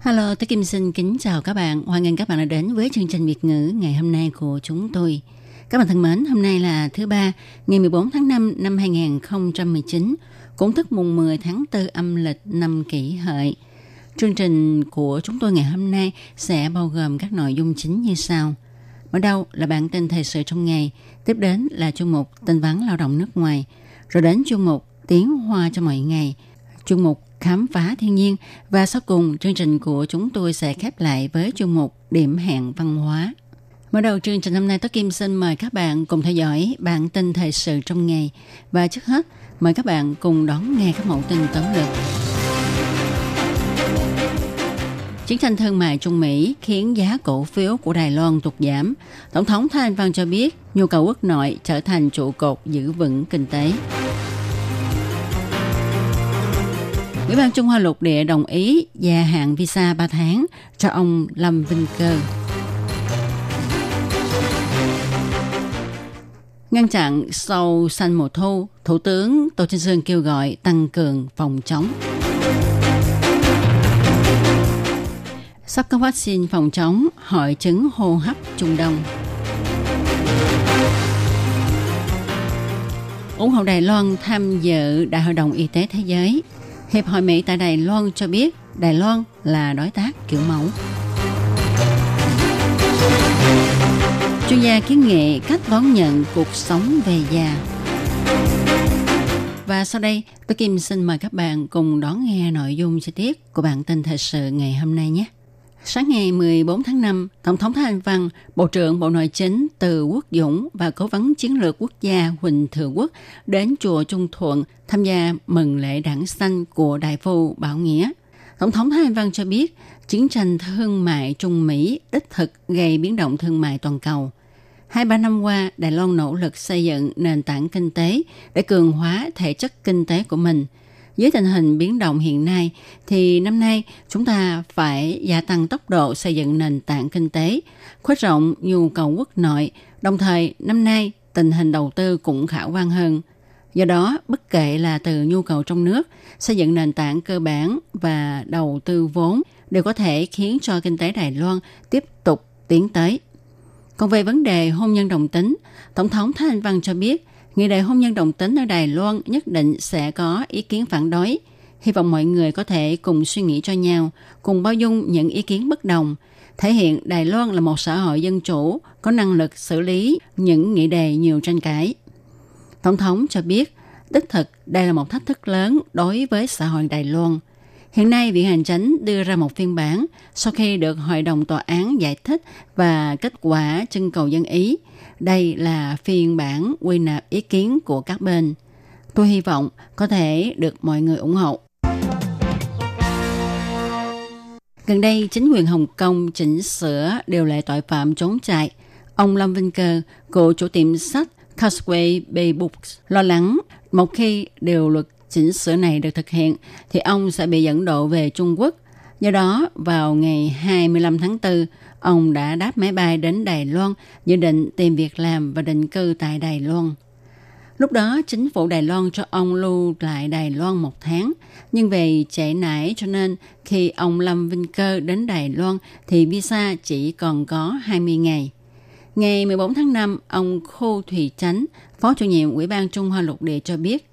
Hello, tôi Kim xin kính chào các bạn. Hoan nghênh các bạn đã đến với chương trình Việt ngữ ngày hôm nay của chúng tôi. Các bạn thân mến, hôm nay là thứ ba, ngày 14 tháng 5 năm 2019, cũng tức mùng 10 tháng 4 âm lịch năm kỷ hợi. Chương trình của chúng tôi ngày hôm nay sẽ bao gồm các nội dung chính như sau. Mở đầu là bản tin thời sự trong ngày, tiếp đến là chuyên mục tin vắn lao động nước ngoài, rồi đến chuyên mục tiếng hoa cho mọi ngày, chuyên mục khám phá thiên nhiên và sau cùng chương trình của chúng tôi sẽ khép lại với chuyên mục điểm hẹn văn hóa. Mở đầu chương trình hôm nay, Tố Kim xin mời các bạn cùng theo dõi bản tin thời sự trong ngày. Và trước hết, mời các bạn cùng đón nghe các mẫu tin tóm lược. Chiến tranh thương mại Trung Mỹ khiến giá cổ phiếu của Đài Loan tụt giảm. Tổng thống Thanh Văn cho biết nhu cầu quốc nội trở thành trụ cột giữ vững kinh tế. Ủy ban Trung Hoa lục địa đồng ý gia hạn visa 3 tháng cho ông Lâm Vinh Cơ. Ngăn chặn sâu xanh mùa thu, Thủ tướng Tô Trinh Sơn kêu gọi tăng cường phòng chống. Sắp có vaccine phòng chống hội chứng hô hấp Trung Đông. ủng hộ Đài Loan tham dự Đại hội đồng Y tế Thế giới. Hiệp hội Mỹ tại Đài Loan cho biết Đài Loan là đối tác kiểu mẫu. Chuyên gia kiến nghị cách đón nhận cuộc sống về già. Và sau đây, tôi Kim xin mời các bạn cùng đón nghe nội dung chi tiết của bản tin thời sự ngày hôm nay nhé. Sáng ngày 14 tháng 5, Tổng thống Thái Anh Văn, Bộ trưởng Bộ Nội chính Từ Quốc Dũng và Cố vấn Chiến lược Quốc gia Huỳnh Thừa Quốc đến chùa Trung Thuận tham gia mừng lễ đảng xanh của Đại phu Bảo Nghĩa. Tổng thống Thái Anh Văn cho biết, chiến tranh thương mại Trung Mỹ đích thực gây biến động thương mại toàn cầu. Hai ba năm qua, Đài Loan nỗ lực xây dựng nền tảng kinh tế để cường hóa thể chất kinh tế của mình – với tình hình biến động hiện nay thì năm nay chúng ta phải gia tăng tốc độ xây dựng nền tảng kinh tế, khuếch rộng nhu cầu quốc nội, đồng thời năm nay tình hình đầu tư cũng khả quan hơn. Do đó, bất kể là từ nhu cầu trong nước, xây dựng nền tảng cơ bản và đầu tư vốn đều có thể khiến cho kinh tế Đài Loan tiếp tục tiến tới. Còn về vấn đề hôn nhân đồng tính, Tổng thống Thái Anh Văn cho biết Nghị đề hôn nhân đồng tính ở Đài Loan nhất định sẽ có ý kiến phản đối. Hy vọng mọi người có thể cùng suy nghĩ cho nhau, cùng bao dung những ý kiến bất đồng, thể hiện Đài Loan là một xã hội dân chủ, có năng lực xử lý những nghị đề nhiều tranh cãi. Tổng thống cho biết, đích thực đây là một thách thức lớn đối với xã hội Đài Loan. Hiện nay, Viện Hành Chánh đưa ra một phiên bản sau khi được Hội đồng Tòa án giải thích và kết quả trưng cầu dân ý – đây là phiên bản quy nạp ý kiến của các bên. Tôi hy vọng có thể được mọi người ủng hộ. Gần đây, chính quyền Hồng Kông chỉnh sửa điều lệ tội phạm trốn chạy. Ông Lâm Vinh Cơ, cựu chủ tiệm sách Causeway Bay Books, lo lắng một khi điều luật chỉnh sửa này được thực hiện thì ông sẽ bị dẫn độ về Trung Quốc. Do đó, vào ngày 25 tháng 4, ông đã đáp máy bay đến Đài Loan, dự định tìm việc làm và định cư tại Đài Loan. Lúc đó, chính phủ Đài Loan cho ông lưu lại Đài Loan một tháng, nhưng vì trễ nải cho nên khi ông Lâm Vinh Cơ đến Đài Loan thì visa chỉ còn có 20 ngày. Ngày 14 tháng 5, ông Khô Thủy Chánh, Phó chủ nhiệm Ủy ban Trung Hoa Lục Địa cho biết,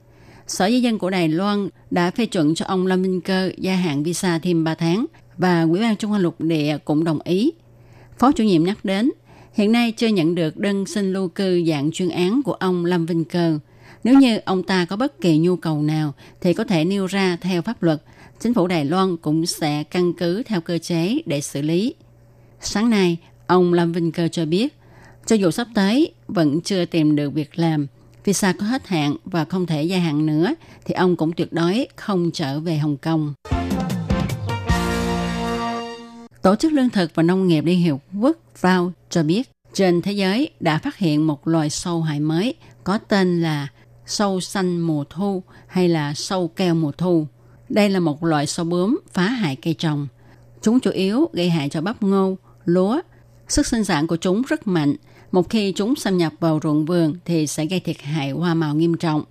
Sở Di dân của Đài Loan đã phê chuẩn cho ông Lâm Vinh Cơ gia hạn visa thêm 3 tháng và Ủy ban Trung Hoa Lục Địa cũng đồng ý. Phó chủ nhiệm nhắc đến, hiện nay chưa nhận được đơn xin lưu cư dạng chuyên án của ông Lâm Vinh Cơ. Nếu như ông ta có bất kỳ nhu cầu nào thì có thể nêu ra theo pháp luật. Chính phủ Đài Loan cũng sẽ căn cứ theo cơ chế để xử lý. Sáng nay, ông Lâm Vinh Cơ cho biết, cho dù sắp tới vẫn chưa tìm được việc làm, visa có hết hạn và không thể gia hạn nữa, thì ông cũng tuyệt đối không trở về Hồng Kông. Tổ chức Lương thực và Nông nghiệp Liên Hiệp Quốc FAO cho biết trên thế giới đã phát hiện một loài sâu hại mới có tên là sâu xanh mùa thu hay là sâu keo mùa thu. Đây là một loại sâu bướm phá hại cây trồng. Chúng chủ yếu gây hại cho bắp ngô, lúa. Sức sinh sản của chúng rất mạnh. Một khi chúng xâm nhập vào ruộng vườn thì sẽ gây thiệt hại hoa màu nghiêm trọng.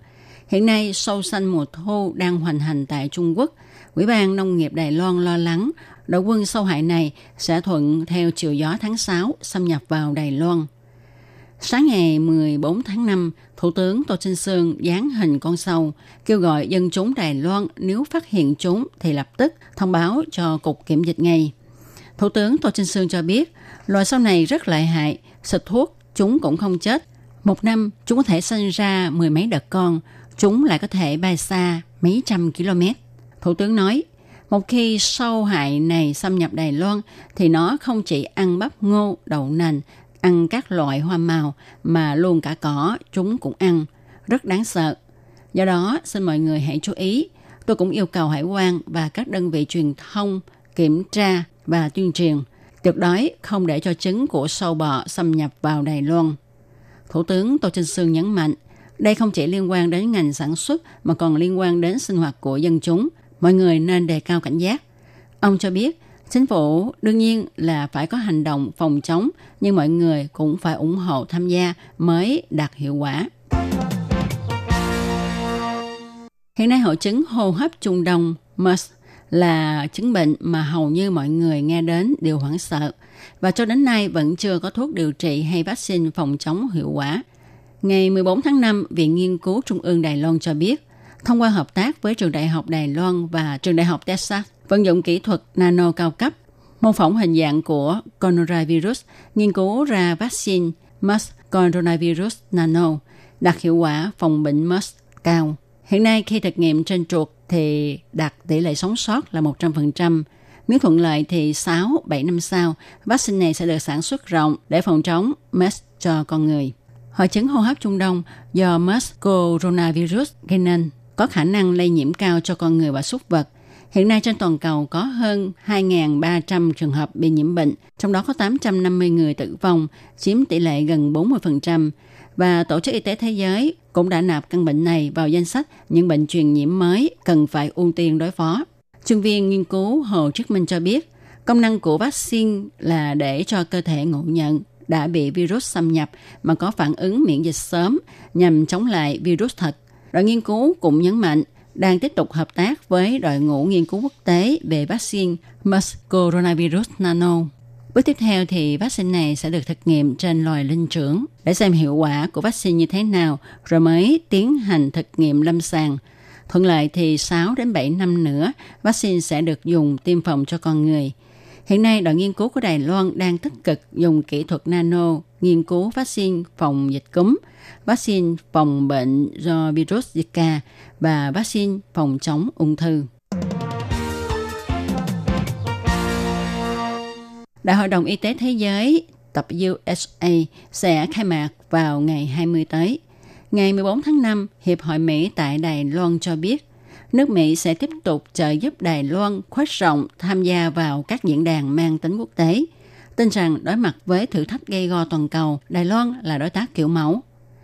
Hiện nay, sâu xanh mùa thu đang hoành hành tại Trung Quốc. Ủy ban Nông nghiệp Đài Loan lo lắng đội quân sâu hại này sẽ thuận theo chiều gió tháng 6 xâm nhập vào Đài Loan. Sáng ngày 14 tháng 5, Thủ tướng Tô Trinh Sương dán hình con sâu, kêu gọi dân chúng Đài Loan nếu phát hiện chúng thì lập tức thông báo cho Cục Kiểm dịch ngay. Thủ tướng Tô Trinh Sương cho biết, loài sâu này rất lợi hại, xịt thuốc chúng cũng không chết. Một năm chúng có thể sinh ra mười mấy đợt con, chúng lại có thể bay xa mấy trăm km. Thủ tướng nói, một khi sâu hại này xâm nhập Đài Loan thì nó không chỉ ăn bắp ngô, đậu nành, ăn các loại hoa màu mà luôn cả cỏ chúng cũng ăn, rất đáng sợ. Do đó, xin mọi người hãy chú ý. Tôi cũng yêu cầu hải quan và các đơn vị truyền thông kiểm tra và tuyên truyền tuyệt đối không để cho trứng của sâu bọ xâm nhập vào Đài Loan. Thủ tướng Tô Trinh Sương nhấn mạnh, đây không chỉ liên quan đến ngành sản xuất mà còn liên quan đến sinh hoạt của dân chúng. Mọi người nên đề cao cảnh giác. Ông cho biết, chính phủ đương nhiên là phải có hành động phòng chống, nhưng mọi người cũng phải ủng hộ tham gia mới đạt hiệu quả. Hiện nay hội chứng hô hấp trung đông MERS là chứng bệnh mà hầu như mọi người nghe đến đều hoảng sợ và cho đến nay vẫn chưa có thuốc điều trị hay vaccine phòng chống hiệu quả. Ngày 14 tháng 5, Viện Nghiên cứu Trung ương Đài Loan cho biết, thông qua hợp tác với trường đại học Đài Loan và trường đại học Texas, vận dụng kỹ thuật nano cao cấp, mô phỏng hình dạng của coronavirus, nghiên cứu ra vaccine MERS coronavirus nano, đạt hiệu quả phòng bệnh MERS cao. Hiện nay khi thực nghiệm trên chuột thì đạt tỷ lệ sống sót là 100%. Nếu thuận lợi thì 6-7 năm sau, vaccine này sẽ được sản xuất rộng để phòng chống MERS cho con người. Hội chứng hô hấp Trung Đông do MERS coronavirus gây nên có khả năng lây nhiễm cao cho con người và súc vật. Hiện nay trên toàn cầu có hơn 2.300 trường hợp bị nhiễm bệnh, trong đó có 850 người tử vong, chiếm tỷ lệ gần 40%. Và Tổ chức Y tế Thế giới cũng đã nạp căn bệnh này vào danh sách những bệnh truyền nhiễm mới cần phải ưu tiên đối phó. Chuyên viên nghiên cứu Hồ chức Minh cho biết, công năng của vaccine là để cho cơ thể ngộ nhận đã bị virus xâm nhập mà có phản ứng miễn dịch sớm nhằm chống lại virus thật. Đội nghiên cứu cũng nhấn mạnh đang tiếp tục hợp tác với đội ngũ nghiên cứu quốc tế về vaccine MERS coronavirus nano. Bước tiếp theo thì vaccine này sẽ được thực nghiệm trên loài linh trưởng để xem hiệu quả của vaccine như thế nào rồi mới tiến hành thực nghiệm lâm sàng. Thuận lợi thì 6 đến 7 năm nữa, vaccine sẽ được dùng tiêm phòng cho con người. Hiện nay, đội nghiên cứu của Đài Loan đang tích cực dùng kỹ thuật nano nghiên cứu vaccine phòng dịch cúm, vaccine phòng bệnh do virus Zika và vaccine phòng chống ung thư. Đại hội đồng Y tế Thế giới WSA sẽ khai mạc vào ngày 20 tới. Ngày 14 tháng 5, Hiệp hội Mỹ tại Đài Loan cho biết, nước Mỹ sẽ tiếp tục trợ giúp Đài Loan khuếch rộng tham gia vào các diễn đàn mang tính quốc tế. Tin rằng đối mặt với thử thách gây go toàn cầu, Đài Loan là đối tác kiểu mẫu.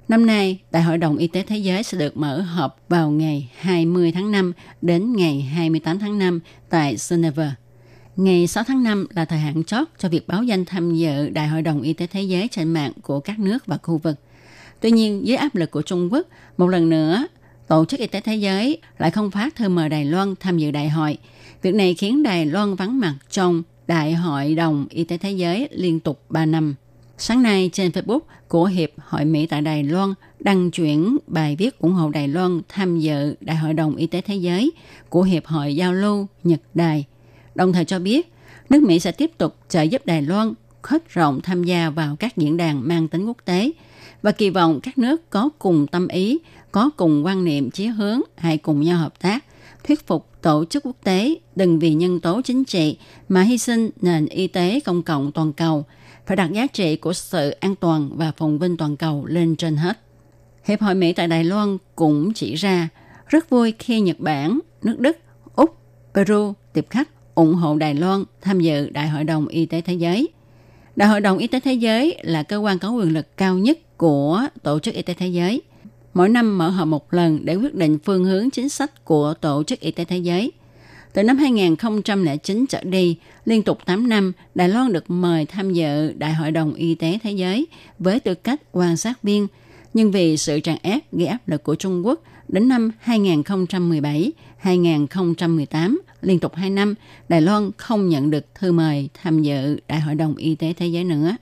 Năm nay, Đại hội đồng Y tế Thế giới sẽ được mở họp vào ngày 20 tháng 5 đến ngày 28 tháng 5 tại Geneva. Ngày 6 tháng 5 là thời hạn chót cho việc báo danh tham dự Đại hội đồng Y tế Thế giới trên mạng của các nước và khu vực. Tuy nhiên, dưới áp lực của Trung Quốc, một lần nữa, Tổ chức Y tế Thế giới lại không phát thư mời Đài Loan tham dự đại hội. Việc này khiến Đài Loan vắng mặt trong Đại hội đồng Y tế Thế giới liên tục 3 năm. Sáng nay trên Facebook của Hiệp hội Mỹ tại Đài Loan đăng chuyển bài viết ủng hộ Đài Loan tham dự Đại hội đồng Y tế Thế giới của Hiệp hội Giao lưu Nhật Đài đồng thời cho biết nước Mỹ sẽ tiếp tục trợ giúp Đài Loan khuếch rộng tham gia vào các diễn đàn mang tính quốc tế và kỳ vọng các nước có cùng tâm ý, có cùng quan niệm chí hướng, hãy cùng nhau hợp tác, thuyết phục tổ chức quốc tế đừng vì nhân tố chính trị mà hy sinh nền y tế công cộng toàn cầu, phải đặt giá trị của sự an toàn và phồn vinh toàn cầu lên trên hết. Hiệp hội Mỹ tại Đài Loan cũng chỉ ra rất vui khi Nhật Bản, nước Đức, Úc, Peru, tiếp khách ủng hộ Đài Loan tham dự Đại hội đồng Y tế Thế giới. Đại hội đồng Y tế Thế giới là cơ quan có quyền lực cao nhất của Tổ chức Y tế Thế giới. Mỗi năm mở họp một lần để quyết định phương hướng chính sách của Tổ chức Y tế Thế giới. Từ năm 2009 trở đi, liên tục 8 năm, Đài Loan được mời tham dự Đại hội đồng Y tế Thế giới với tư cách quan sát viên. Nhưng vì sự tràn ép gây áp lực của Trung Quốc, đến năm 2017-2018, liên tục 2 năm, Đài Loan không nhận được thư mời tham dự Đại hội đồng Y tế Thế giới nữa.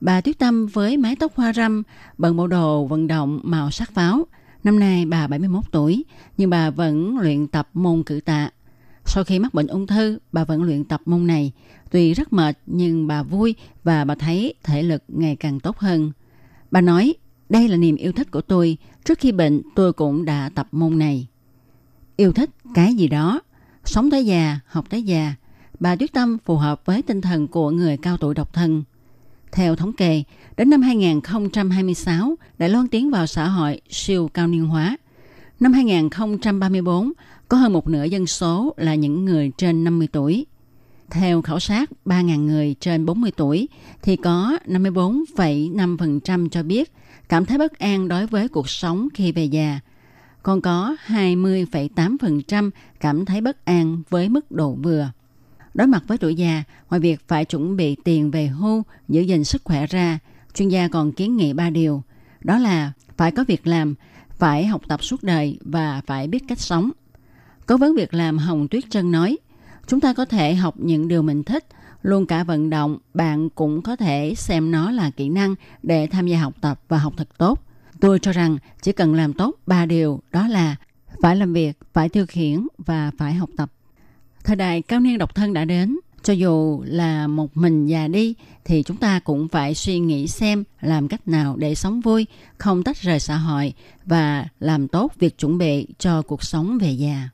Bà Tuyết Tâm với mái tóc hoa râm, bận bộ đồ vận động màu sắc pháo. Năm nay bà 71 tuổi, nhưng bà vẫn luyện tập môn cử tạ. Sau khi mắc bệnh ung thư, bà vẫn luyện tập môn này. Tuy rất mệt, nhưng bà vui và bà thấy thể lực ngày càng tốt hơn. Bà nói, đây là niềm yêu thích của tôi. Trước khi bệnh, tôi cũng đã tập môn này. Yêu thích cái gì đó, sống tới già, học tới già. Bà Tuyết Tâm phù hợp với tinh thần của người cao tuổi độc thân. Theo thống kê, đến năm 2026, Đài Loan tiến vào xã hội siêu cao niên hóa. Năm 2034, có hơn một nửa dân số là những người trên 50 tuổi. Theo khảo sát 3.000 người trên 40 tuổi, thì có 54,5% cho biết cảm thấy bất an đối với cuộc sống khi về già. Còn có 20,8% cảm thấy bất an với mức độ vừa. Đối mặt với tuổi già, ngoài việc phải chuẩn bị tiền về hưu, giữ gìn sức khỏe ra, chuyên gia còn kiến nghị ba điều. Đó là phải có việc làm, phải học tập suốt đời và phải biết cách sống. Cố vấn việc làm Hồng Tuyết Trân nói, chúng ta có thể học những điều mình thích, luôn cả vận động, bạn cũng có thể xem nó là kỹ năng để tham gia học tập và học thật tốt. Tôi cho rằng chỉ cần làm tốt ba điều đó là phải làm việc, phải tiêu khiển và phải học tập. Thời đại cao niên độc thân đã đến, cho dù là một mình già đi thì chúng ta cũng phải suy nghĩ xem làm cách nào để sống vui, không tách rời xã hội và làm tốt việc chuẩn bị cho cuộc sống về già.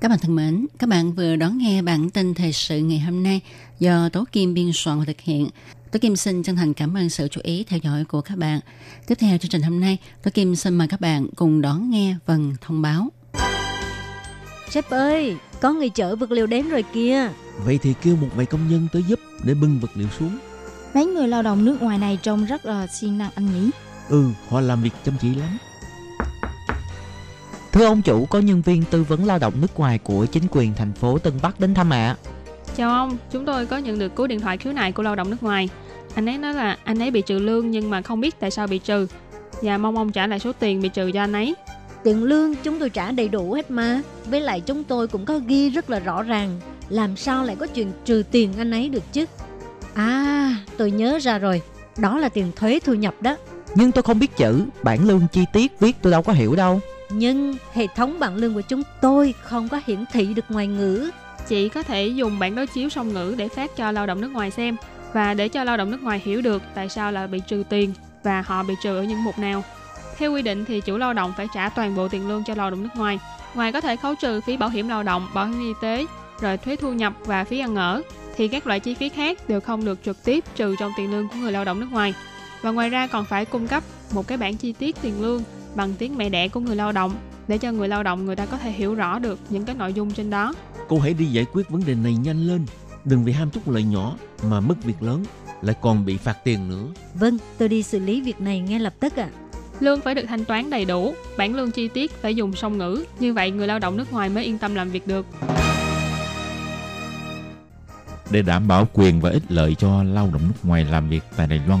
Các bạn thân mến, các bạn vừa đón nghe bản tin thời sự ngày hôm nay do Tố Kim biên soạn và thực hiện. Tố Kim xin chân thành cảm ơn sự chú ý theo dõi của các bạn. Tiếp theo chương trình hôm nay, Tố Kim xin mời các bạn cùng đón nghe phần thông báo. Sếp ơi, có người chở vật liệu đến rồi kìa. Vậy thì kêu một vài công nhân tới giúp để bưng vật liệu xuống. Mấy người lao động nước ngoài này trông rất là siêng năng anh nhỉ? Ừ, họ làm việc chăm chỉ lắm. Thưa ông chủ, có nhân viên tư vấn lao động nước ngoài của chính quyền thành phố Tân Bắc đến thăm ạ. Chào ông, chúng tôi có nhận được cú điện thoại khiếu nại của lao động nước ngoài. Anh ấy nói là anh ấy bị trừ lương nhưng mà không biết tại sao bị trừ và mong ông trả lại số tiền bị trừ cho anh ấy. Tiền lương chúng tôi trả đầy đủ hết mà. Với lại chúng tôi cũng có ghi rất là rõ ràng. Làm sao lại có chuyện trừ tiền anh ấy được chứ? À, tôi nhớ ra rồi. Đó là tiền thuế thu nhập đó. Nhưng tôi không biết chữ, bản lương chi tiết viết tôi đâu có hiểu đâu. Nhưng hệ thống bảng lương của chúng tôi không có hiển thị được ngoài ngữ. Chị có thể dùng bản đối chiếu song ngữ để phát cho lao động nước ngoài xem và để cho lao động nước ngoài hiểu được tại sao là bị trừ tiền và họ bị trừ ở những mục nào. Theo quy định thì chủ lao động phải trả toàn bộ tiền lương cho lao động nước ngoài. Ngoài có thể khấu trừ phí bảo hiểm lao động, bảo hiểm y tế, rồi thuế thu nhập và phí ăn ở, thì các loại chi phí khác đều không được trực tiếp trừ trong tiền lương của người lao động nước ngoài. Và ngoài ra còn phải cung cấp một cái bản chi tiết tiền lương bằng tiếng mẹ đẻ của người lao động để cho người lao động người ta có thể hiểu rõ được những cái nội dung trên đó. Cô hãy đi giải quyết vấn đề này nhanh lên. Đừng vì ham chút lợi nhỏ mà mất việc lớn, lại còn bị phạt tiền nữa. Vâng, tôi đi xử lý việc này ngay lập tức ạ. À. Lương phải được thanh toán đầy đủ, bản lương chi tiết phải dùng song ngữ, như vậy người lao động nước ngoài mới yên tâm làm việc được. Để đảm bảo quyền và ích lợi cho lao động nước ngoài làm việc tại Đài Loan,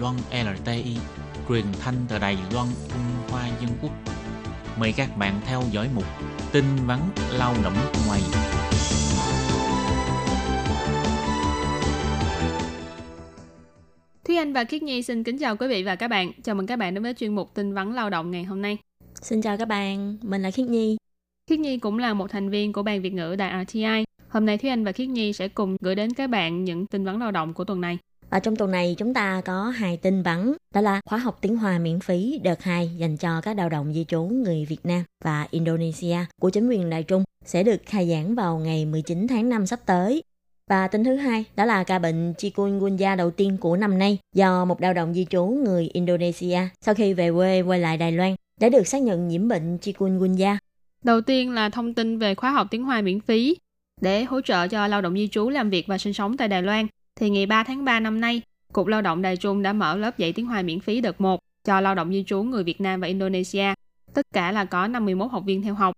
Loan LTI, truyền thanh từ Đài Loan, Trung Hoa Dân Quốc. Mời các bạn theo dõi mục tin vắn lao động ngoài. Thúy Anh và Khiết Nhi xin kính chào quý vị và các bạn. Chào mừng các bạn đến với chuyên mục tin vắn lao động ngày hôm nay. Xin chào các bạn, mình là Khiết Nhi. Khiết Nhi cũng là một thành viên của ban Việt ngữ Đài RTI. Hôm nay Thúy Anh và Khiết Nhi sẽ cùng gửi đến các bạn những tin vắn lao động của tuần này. Và trong tuần này chúng ta có hai tin vắn, đó là khóa học tiếng Hoa miễn phí đợt 2 dành cho các lao động di trú người Việt Nam và Indonesia của chính quyền Đài Trung sẽ được khai giảng vào ngày 19 tháng 5 sắp tới. Và tin thứ hai đó là ca bệnh chikungunya đầu tiên của năm nay do một lao động di trú người Indonesia sau khi về quê quay lại Đài Loan đã được xác nhận nhiễm bệnh chikungunya. Đầu tiên là thông tin về khóa học tiếng Hoa miễn phí để hỗ trợ cho lao động di trú làm việc và sinh sống tại Đài Loan. Thì ngày 3 tháng 3 năm nay, Cục Lao động Đài Trung đã mở lớp dạy tiếng Hoa miễn phí đợt 1 cho lao động di trú người Việt Nam và Indonesia. Tất cả là có 51 học viên theo học.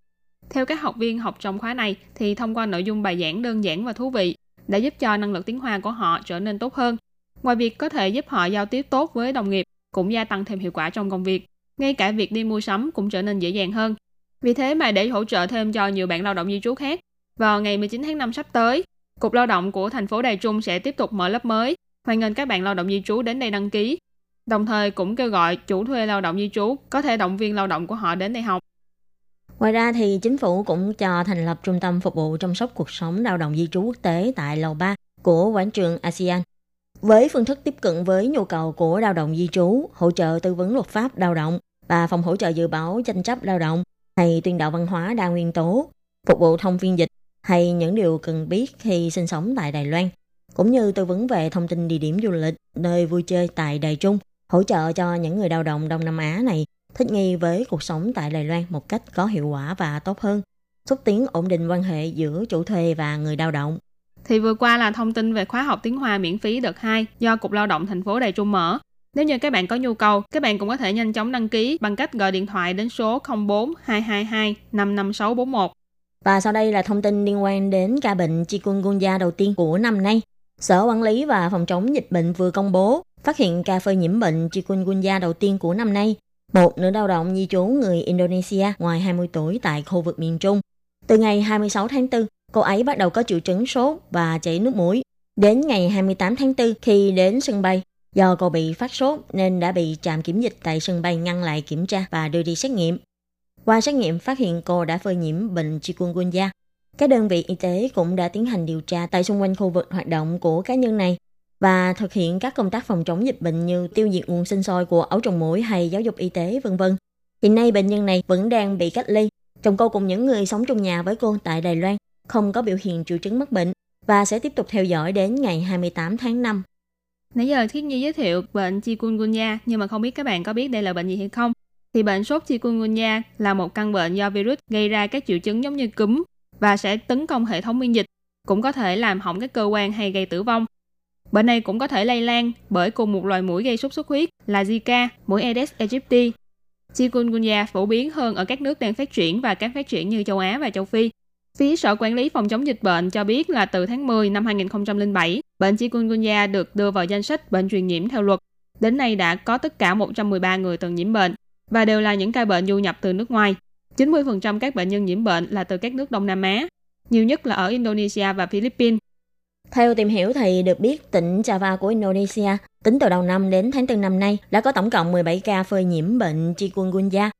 Theo các học viên học trong khóa này thì thông qua nội dung bài giảng đơn giản và thú vị đã giúp cho năng lực tiếng Hoa của họ trở nên tốt hơn. Ngoài việc có thể giúp họ giao tiếp tốt với đồng nghiệp, cũng gia tăng thêm hiệu quả trong công việc. Ngay cả việc đi mua sắm cũng trở nên dễ dàng hơn. Vì thế mà để hỗ trợ thêm cho nhiều bạn lao động di trú khác, vào ngày 19 tháng 5 sắp tới, Cục Lao động của thành phố Đài Trung sẽ tiếp tục mở lớp mới, hoan nghênh các bạn lao động di trú đến đây đăng ký. Đồng thời cũng kêu gọi chủ thuê lao động di trú có thể động viên lao động của họ đến đây học. Ngoài ra thì chính phủ cũng cho thành lập trung tâm phục vụ chăm sóc cuộc sống lao động di trú quốc tế tại lầu 3 của quảng trường ASEAN. Với phương thức tiếp cận với nhu cầu của lao động di trú, hỗ trợ tư vấn luật pháp lao động và phòng hỗ trợ dự báo tranh chấp lao động hay tuyên đạo văn hóa đa nguyên tố, phục vụ thông phiên dịch hay những điều cần biết khi sinh sống tại Đài Loan, cũng như tư vấn về thông tin địa điểm du lịch, nơi vui chơi tại Đài Trung, hỗ trợ cho những người lao động Đông Nam Á này thích nghi với cuộc sống tại Đài Loan một cách có hiệu quả và tốt hơn, xúc tiến ổn định quan hệ giữa chủ thuê và người lao động. Thì vừa qua là thông tin về khóa học tiếng Hoa miễn phí đợt 2 do Cục Lao động thành phố Đài Trung mở. Nếu như các bạn có nhu cầu, các bạn cũng có thể nhanh chóng đăng ký bằng cách gọi điện thoại đến số 04 222 55641. Và sau đây là thông tin liên quan đến ca bệnh chikungunya đầu tiên của năm nay. Sở Quản lý và Phòng chống dịch bệnh vừa công bố phát hiện ca phơi nhiễm bệnh chikungunya đầu tiên của năm nay. Một nữ lao động di trú người Indonesia ngoài 20 tuổi tại khu vực miền Trung. Từ ngày 26 tháng 4, cô ấy bắt đầu có triệu chứng sốt và chảy nước mũi. Đến ngày 28 tháng 4 khi đến sân bay, do cô bị phát sốt nên đã bị trạm kiểm dịch tại sân bay ngăn lại kiểm tra và đưa đi xét nghiệm. Qua xét nghiệm phát hiện cô đã phơi nhiễm bệnh chikungunya. Các đơn vị y tế cũng đã tiến hành điều tra tại xung quanh khu vực hoạt động của cá nhân này và thực hiện các công tác phòng chống dịch bệnh như tiêu diệt nguồn sinh sôi của ấu trùng mũi hay giáo dục y tế, vân vân. Hiện nay bệnh nhân này vẫn đang bị cách ly. Chồng cô cùng những người sống chung nhà với cô tại Đài Loan không có biểu hiện triệu chứng mắc bệnh và sẽ tiếp tục theo dõi đến ngày 28 tháng 5. Nãy giờ Thiết Nhi giới thiệu bệnh chikungunya, nhưng mà không biết các bạn có biết đây là bệnh gì hay không? Thì bệnh sốt chikungunya là một căn bệnh do virus gây ra các triệu chứng giống như cúm và sẽ tấn công hệ thống miễn dịch, cũng có thể làm hỏng các cơ quan hay gây tử vong. Bệnh này cũng có thể lây lan bởi cùng một loài mũi gây sốt xuất huyết là Zika, mũi Aedes aegypti. Chikungunya phổ biến hơn ở các nước đang phát triển và các phát triển như châu Á và châu Phi. Phía Sở Quản lý Phòng chống dịch bệnh cho biết là từ tháng 10 năm 2007, bệnh chikungunya được đưa vào danh sách bệnh truyền nhiễm theo luật. Đến nay đã có tất cả 113 người từng nhiễm bệnh và đều là những ca bệnh du nhập từ nước ngoài. 90% các bệnh nhân nhiễm bệnh là từ các nước Đông Nam Á, nhiều nhất là ở Indonesia và Philippines. Theo tìm hiểu thì được biết tỉnh Java của Indonesia tính từ đầu năm đến tháng 4 năm nay đã có tổng cộng 17 ca phơi nhiễm bệnh chikungunya.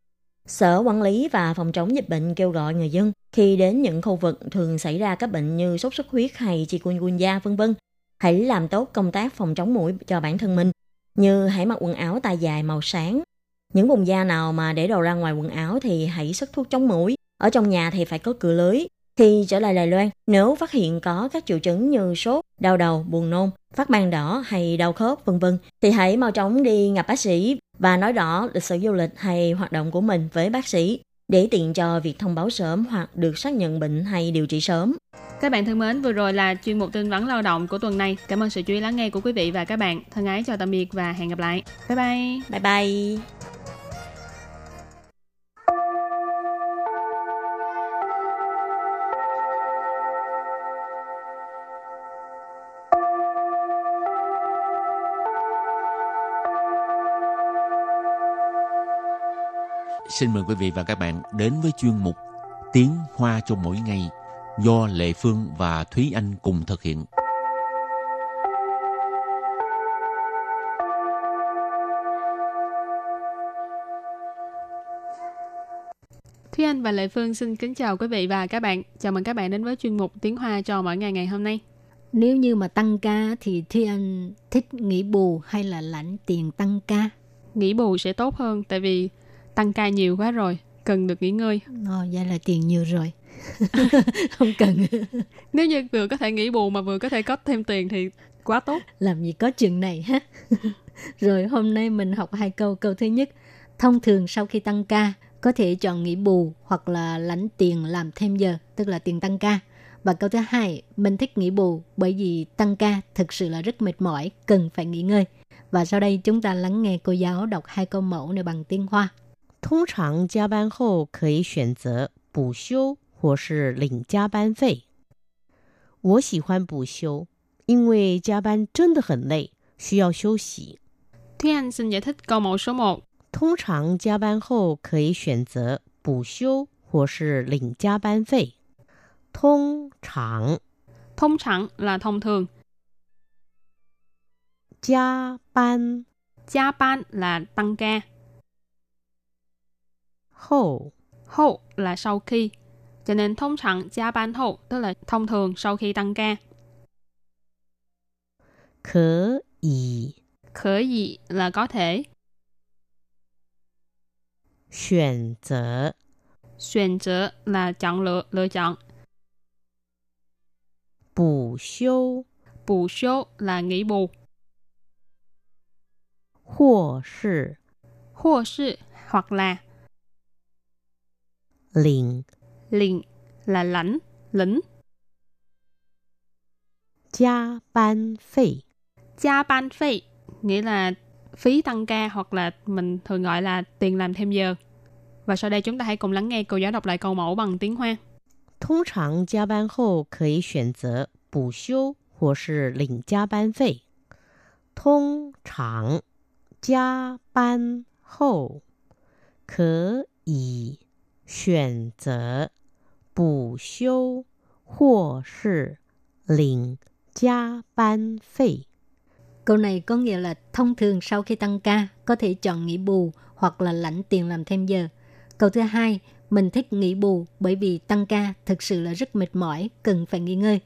Sở Quản lý và Phòng chống dịch bệnh kêu gọi người dân khi đến những khu vực thường xảy ra các bệnh như sốt xuất huyết hay chikungunya vân vân, hãy làm tốt công tác phòng chống mũi cho bản thân mình, như hãy mặc quần áo tay dài màu sáng. Những vùng da nào mà để đồ ra ngoài quần áo thì hãy sức thuốc chống mũi. Ở trong nhà thì phải có cửa lưới, khi trở lại Đài Loan, nếu phát hiện có các triệu chứng như sốt, đau đầu, buồn nôn, phát ban đỏ hay đau khớp vân vân thì hãy mau chóng đi gặp bác sĩ và nói rõ lịch sử du lịch hay hoạt động của mình với bác sĩ để tiện cho việc thông báo sớm hoặc được xác nhận bệnh hay điều trị sớm. Các bạn thân mến, vừa rồi là chuyên mục tin vắn lao động của tuần này. Cảm ơn sự chú ý lắng nghe của quý vị và các bạn. Thân ái chào tạm biệt và hẹn gặp lại. Bye bye. Bye bye. Xin mời quý vị và các bạn đến với chuyên mục Tiếng Hoa cho mỗi ngày do Lệ Phương và Thúy Anh cùng thực hiện. Thúy Anh và Lệ Phương xin kính chào quý vị và các bạn. Chào mừng các bạn đến với chuyên mục Tiếng Hoa cho mỗi ngày ngày hôm nay. Nếu như mà tăng ca thì Thi Anh thích nghỉ bù hay là lãnh tiền tăng ca? Nghỉ bù sẽ tốt hơn tại vì tăng ca nhiều quá rồi, cần được nghỉ ngơi. Ồ, vậy là tiền nhiều rồi. không cần. Nếu như vừa có thể nghỉ bù mà vừa có thể có thêm tiền thì quá tốt. Làm gì có chuyện này ha. rồi hôm nay mình học hai câu. Câu thứ nhất, thông thường sau khi tăng ca có thể chọn nghỉ bù hoặc là lãnh tiền làm thêm giờ, tức là tiền tăng ca. Và câu thứ hai, mình thích nghỉ bù bởi vì tăng ca thực sự là rất mệt mỏi, cần phải nghỉ ngơi. Và sau đây chúng ta lắng nghe cô giáo đọc hai câu mẫu này bằng tiếng Hoa. 通常加班后可以选择补休或是领加班费。我喜欢补休，因为加班真的很累，需要休息。 Thúy Anh xin giải thích câu mẫu số 1. 通常加班后可以选择补休或是领加班费。通常 Thông常là thông thường, 加班 gia ban là tăng ca, 后 hậu là sau khi. Cho nên thông常gia ban hậu tức là thông thường sau khi tăng ca. 可以 Khởi gì là có thể, 选择 xuyên择là chọn lựa, lựa chọn, 补休 bù số là nghỉ bù, 或是 hoặc sự hoặc là 领 liền là lãnh, lĩnh, 加班费。 gia ban phí nghĩa là phí tăng ca hoặc là mình thường gọi là tiền làm thêm giờ. Và sau đây chúng ta hãy cùng lắng nghe cô giáo đọc lại câu mẫu bằng tiếng Hoa. 通常加班后可以选择补休或是领加班费。通常加班后可以 选择补休或是领加班费。 Câu này có nghĩa là thông thường sau khi tăng ca có thể chọn nghỉ bù hoặc là lãnh tiền làm thêm giờ. Câu thứ hai, mình thích nghỉ bù bởi vì tăng ca thực sự là rất mệt mỏi, cần phải nghỉ ngơi.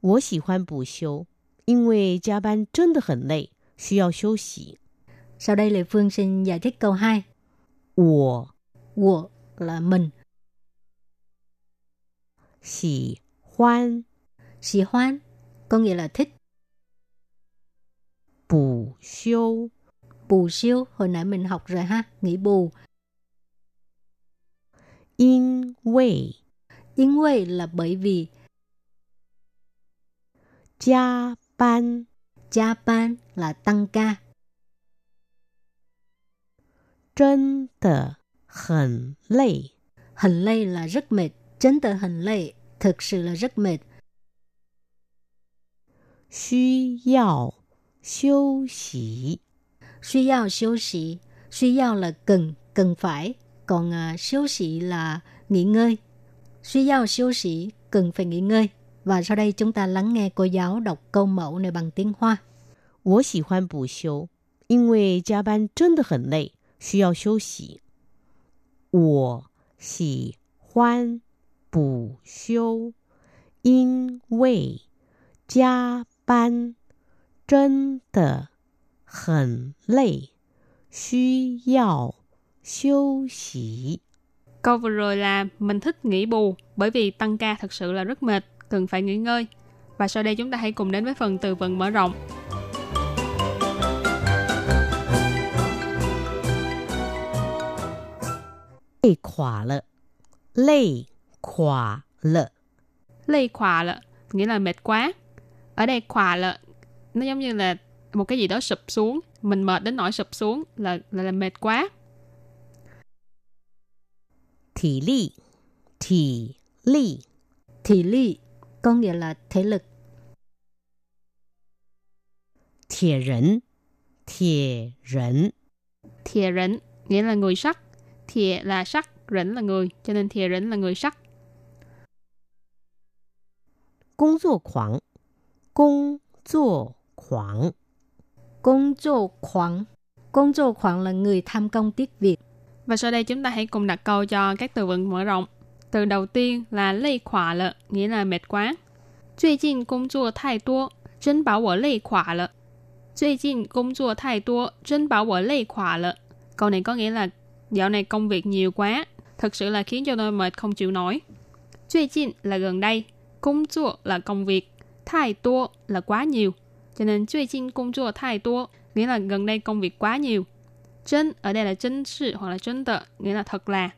我喜欢补休，因为加班真的很累，需要休息。 Sau đây Lê Phương xin giải thích câu 2. 我 Wo là mình. Xỉ hoan Xỉ hoan có nghĩa là thích. Bù siêu Bù siêu, hồi nãy mình học rồi ha, nghỉ bù. In way In way là bởi vì Gia ban Gia ban là tăng ca. Chân tờ 很累， Hình lây là rất mệt, chân tờ hình lây, thực sự là rất mệt. 需要休息。 Suy yao siêu sĩ, suy yao là cần, cần phải, còn à, siêu sĩ là nghỉ ngơi. Suy yao siêu sĩ, cần phải nghỉ ngơi. Và sau đây chúng ta lắng nghe cô giáo đọc câu mẫu này bằng tiếng Hoa. 我喜欢补休，因为加班真的很累，需要休息。 我喜欢补休，因为加班真的很累，需要休息。 Câu vừa rồi là mình thích nghỉ bù bởi vì tăng ca thật sự là rất mệt, cần phải nghỉ ngơi. Và sau đây chúng ta hãy cùng đến với phần từ vựng mở rộng. 累垮了，累垮了， Lây khỏa là nghĩa là mệt quá. Ở đây khỏa là nó giống như là một cái gì đó sụp xuống, mình mệt đến nỗi sụp xuống là là, là mệt quá. 体力，体力， Thị ly có nghĩa là thể lực. 铁人，铁人， Thìa rỉnh nghĩa là người sắt. Thìa là sắt, rỉnh là người, cho nên thìa rỉnh là người sắt. 工作狂，工作狂， Công dô khoáng Công dô khoáng là người tham công tiếc việc. Và sau đây chúng ta hãy cùng đặt câu cho các từ vựng mở rộng. Từ đầu tiên là lây khỏa lợ, nghĩa là mệt quá. 最近工作太多，真把我累垮了。最近工作太多，真把我累垮了。Câu này có nghĩa là dạo này công việc nhiều quá, thật sự là khiến cho tôi mệt không chịu nổi. 最近 là gần đây, công 作 là công việc, 太多 là quá nhiều. Cho nên 最近工作太多 nghĩa là gần đây công việc quá nhiều. Chân ở đây là chân sự hoặc là chân tợ, nghĩa là thật là.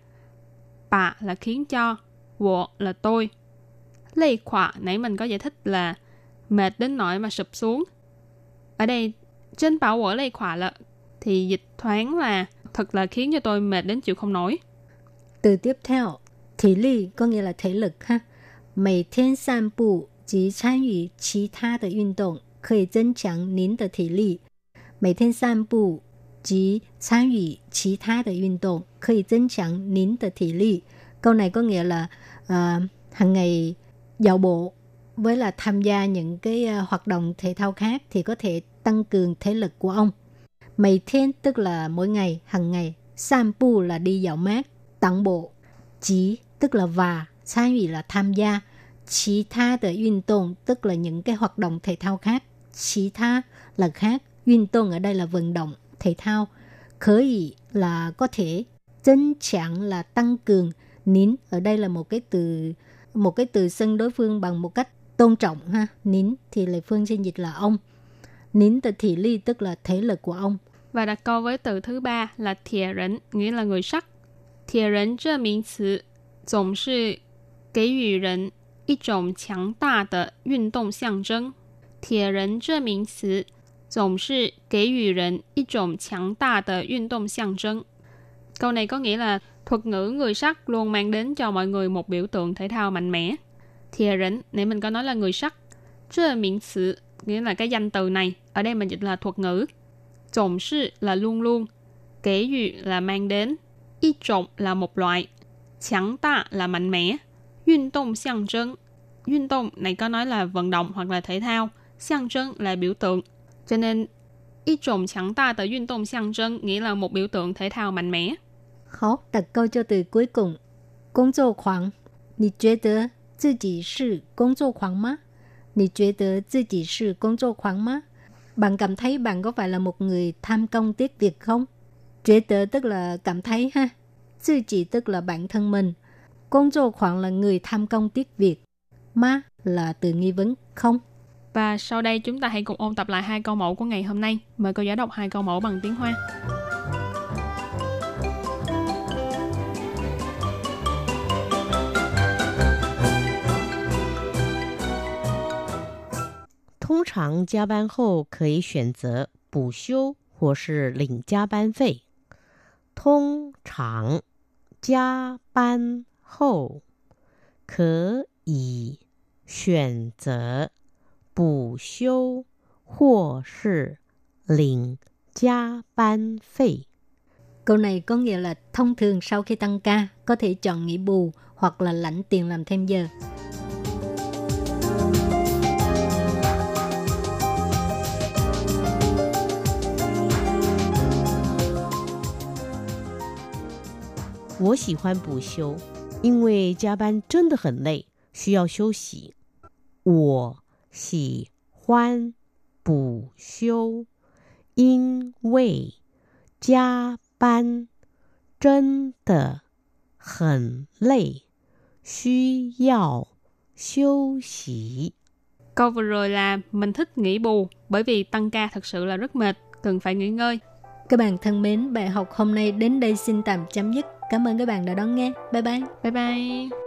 Bà là khiến cho, wo là tôi. Lây khỏa, nãy mình có giải thích là mệt đến nỗi mà sụp xuống. Ở đây, chân bảo wo lây khỏa là thì dịch thoáng là thật là khiến cho tôi mệt đến chịu không nổi. Từ tiếp theo, thể lực có nghĩa là thể lực ha. 每天散步及参与其他的运动可以增强您的体力。每天散步及参与其他的运动可以增强您的体力。Câu này có nghĩa là à, hàng ngày dạo bộ với là tham gia những cái à, hoạt động thể thao khác thì có thể tăng cường thể lực của ông. Mấy thiên tức là mỗi ngày, hàng ngày. San bu là đi dạo mát, tản bộ. Chí tức là và, 参与 là tham gia. Chí tha de yun động tức là những cái hoạt động thể thao khác. Chí tha là khác, yun động ở đây là vận động, thể thao. Khởi ý là có thể, chân chẳng là tăng cường. Nín ở đây là một cái từ một cái từ xưng đối phương bằng một cách tôn trọng ha nín thì lệ phương xin dịch là ông Nín từ thị ly tức là thể lực của ông. Và đặt câu với từ thứ ba là thiệt rỉnh, nghĩa là người sắt. Thiệt rỉnh 这名词总是给予人一种强大的运动象征。铁人这名词总是给予人一种强大的运动象征。Câu này có nghĩa là thuật ngữ người sắt luôn mang đến cho mọi người một biểu tượng thể thao mạnh mẽ. Thiệt rỉnh, nãy mình có nói là người sắt. Trơ miệng sự, nghĩa là cái danh từ này. Ở đây mình dịch là thuật ngữ. Trọng sự là luôn luôn. Kể dụ là mang đến. Y trọng là một loại. Chẳng ta là mạnh mẽ.运động xiang trân.运động này có nói là vận động hoặc là thể thao. Xiang trân là biểu tượng. Cho nên, y trọng chẳng ta tới 运动象征 nghĩa là một biểu tượng thể thao mạnh mẽ. Khó đặt câu cho từ cuối cùng. Công作狂，你觉得自己是工作狂吗？ 你觉得自己是工作狂吗？Bạn cảm thấy bạn có phải là một người tham công tiếc việc không?觉得 tức là cảm thấy ha. Tự chỉ tức là bản thân mình. Công作狂 là người tham công tiếc việc. Ma là từ nghi vấn không. Và sau đây chúng ta hãy cùng ôn tập lại hai câu mẫu của ngày hôm nay. Mời cô giáo đọc hai câu mẫu bằng tiếng Hoa. 通常加班后可以选择补休或是领加班费。通常加班后可以选择补休或是领加班费。 Câu này có nghĩa là thông thường sau khi tăng ca có thể chọn nghỉ bù hoặc là lãnh tiền làm thêm giờ. 我喜欢补休，因为加班真的很累，需要休息。我喜欢补休，因为加班真的很累，需要休息。 Câu vừa rồi là mình thích nghỉ bù bởi vì tăng ca thật sự là rất mệt, cần phải nghỉ ngơi. Các bạn thân mến, bài học hôm nay đến đây xin tạm chấm dứt. Cảm ơn các bạn đã đón nghe. Bye bye. Bye bye.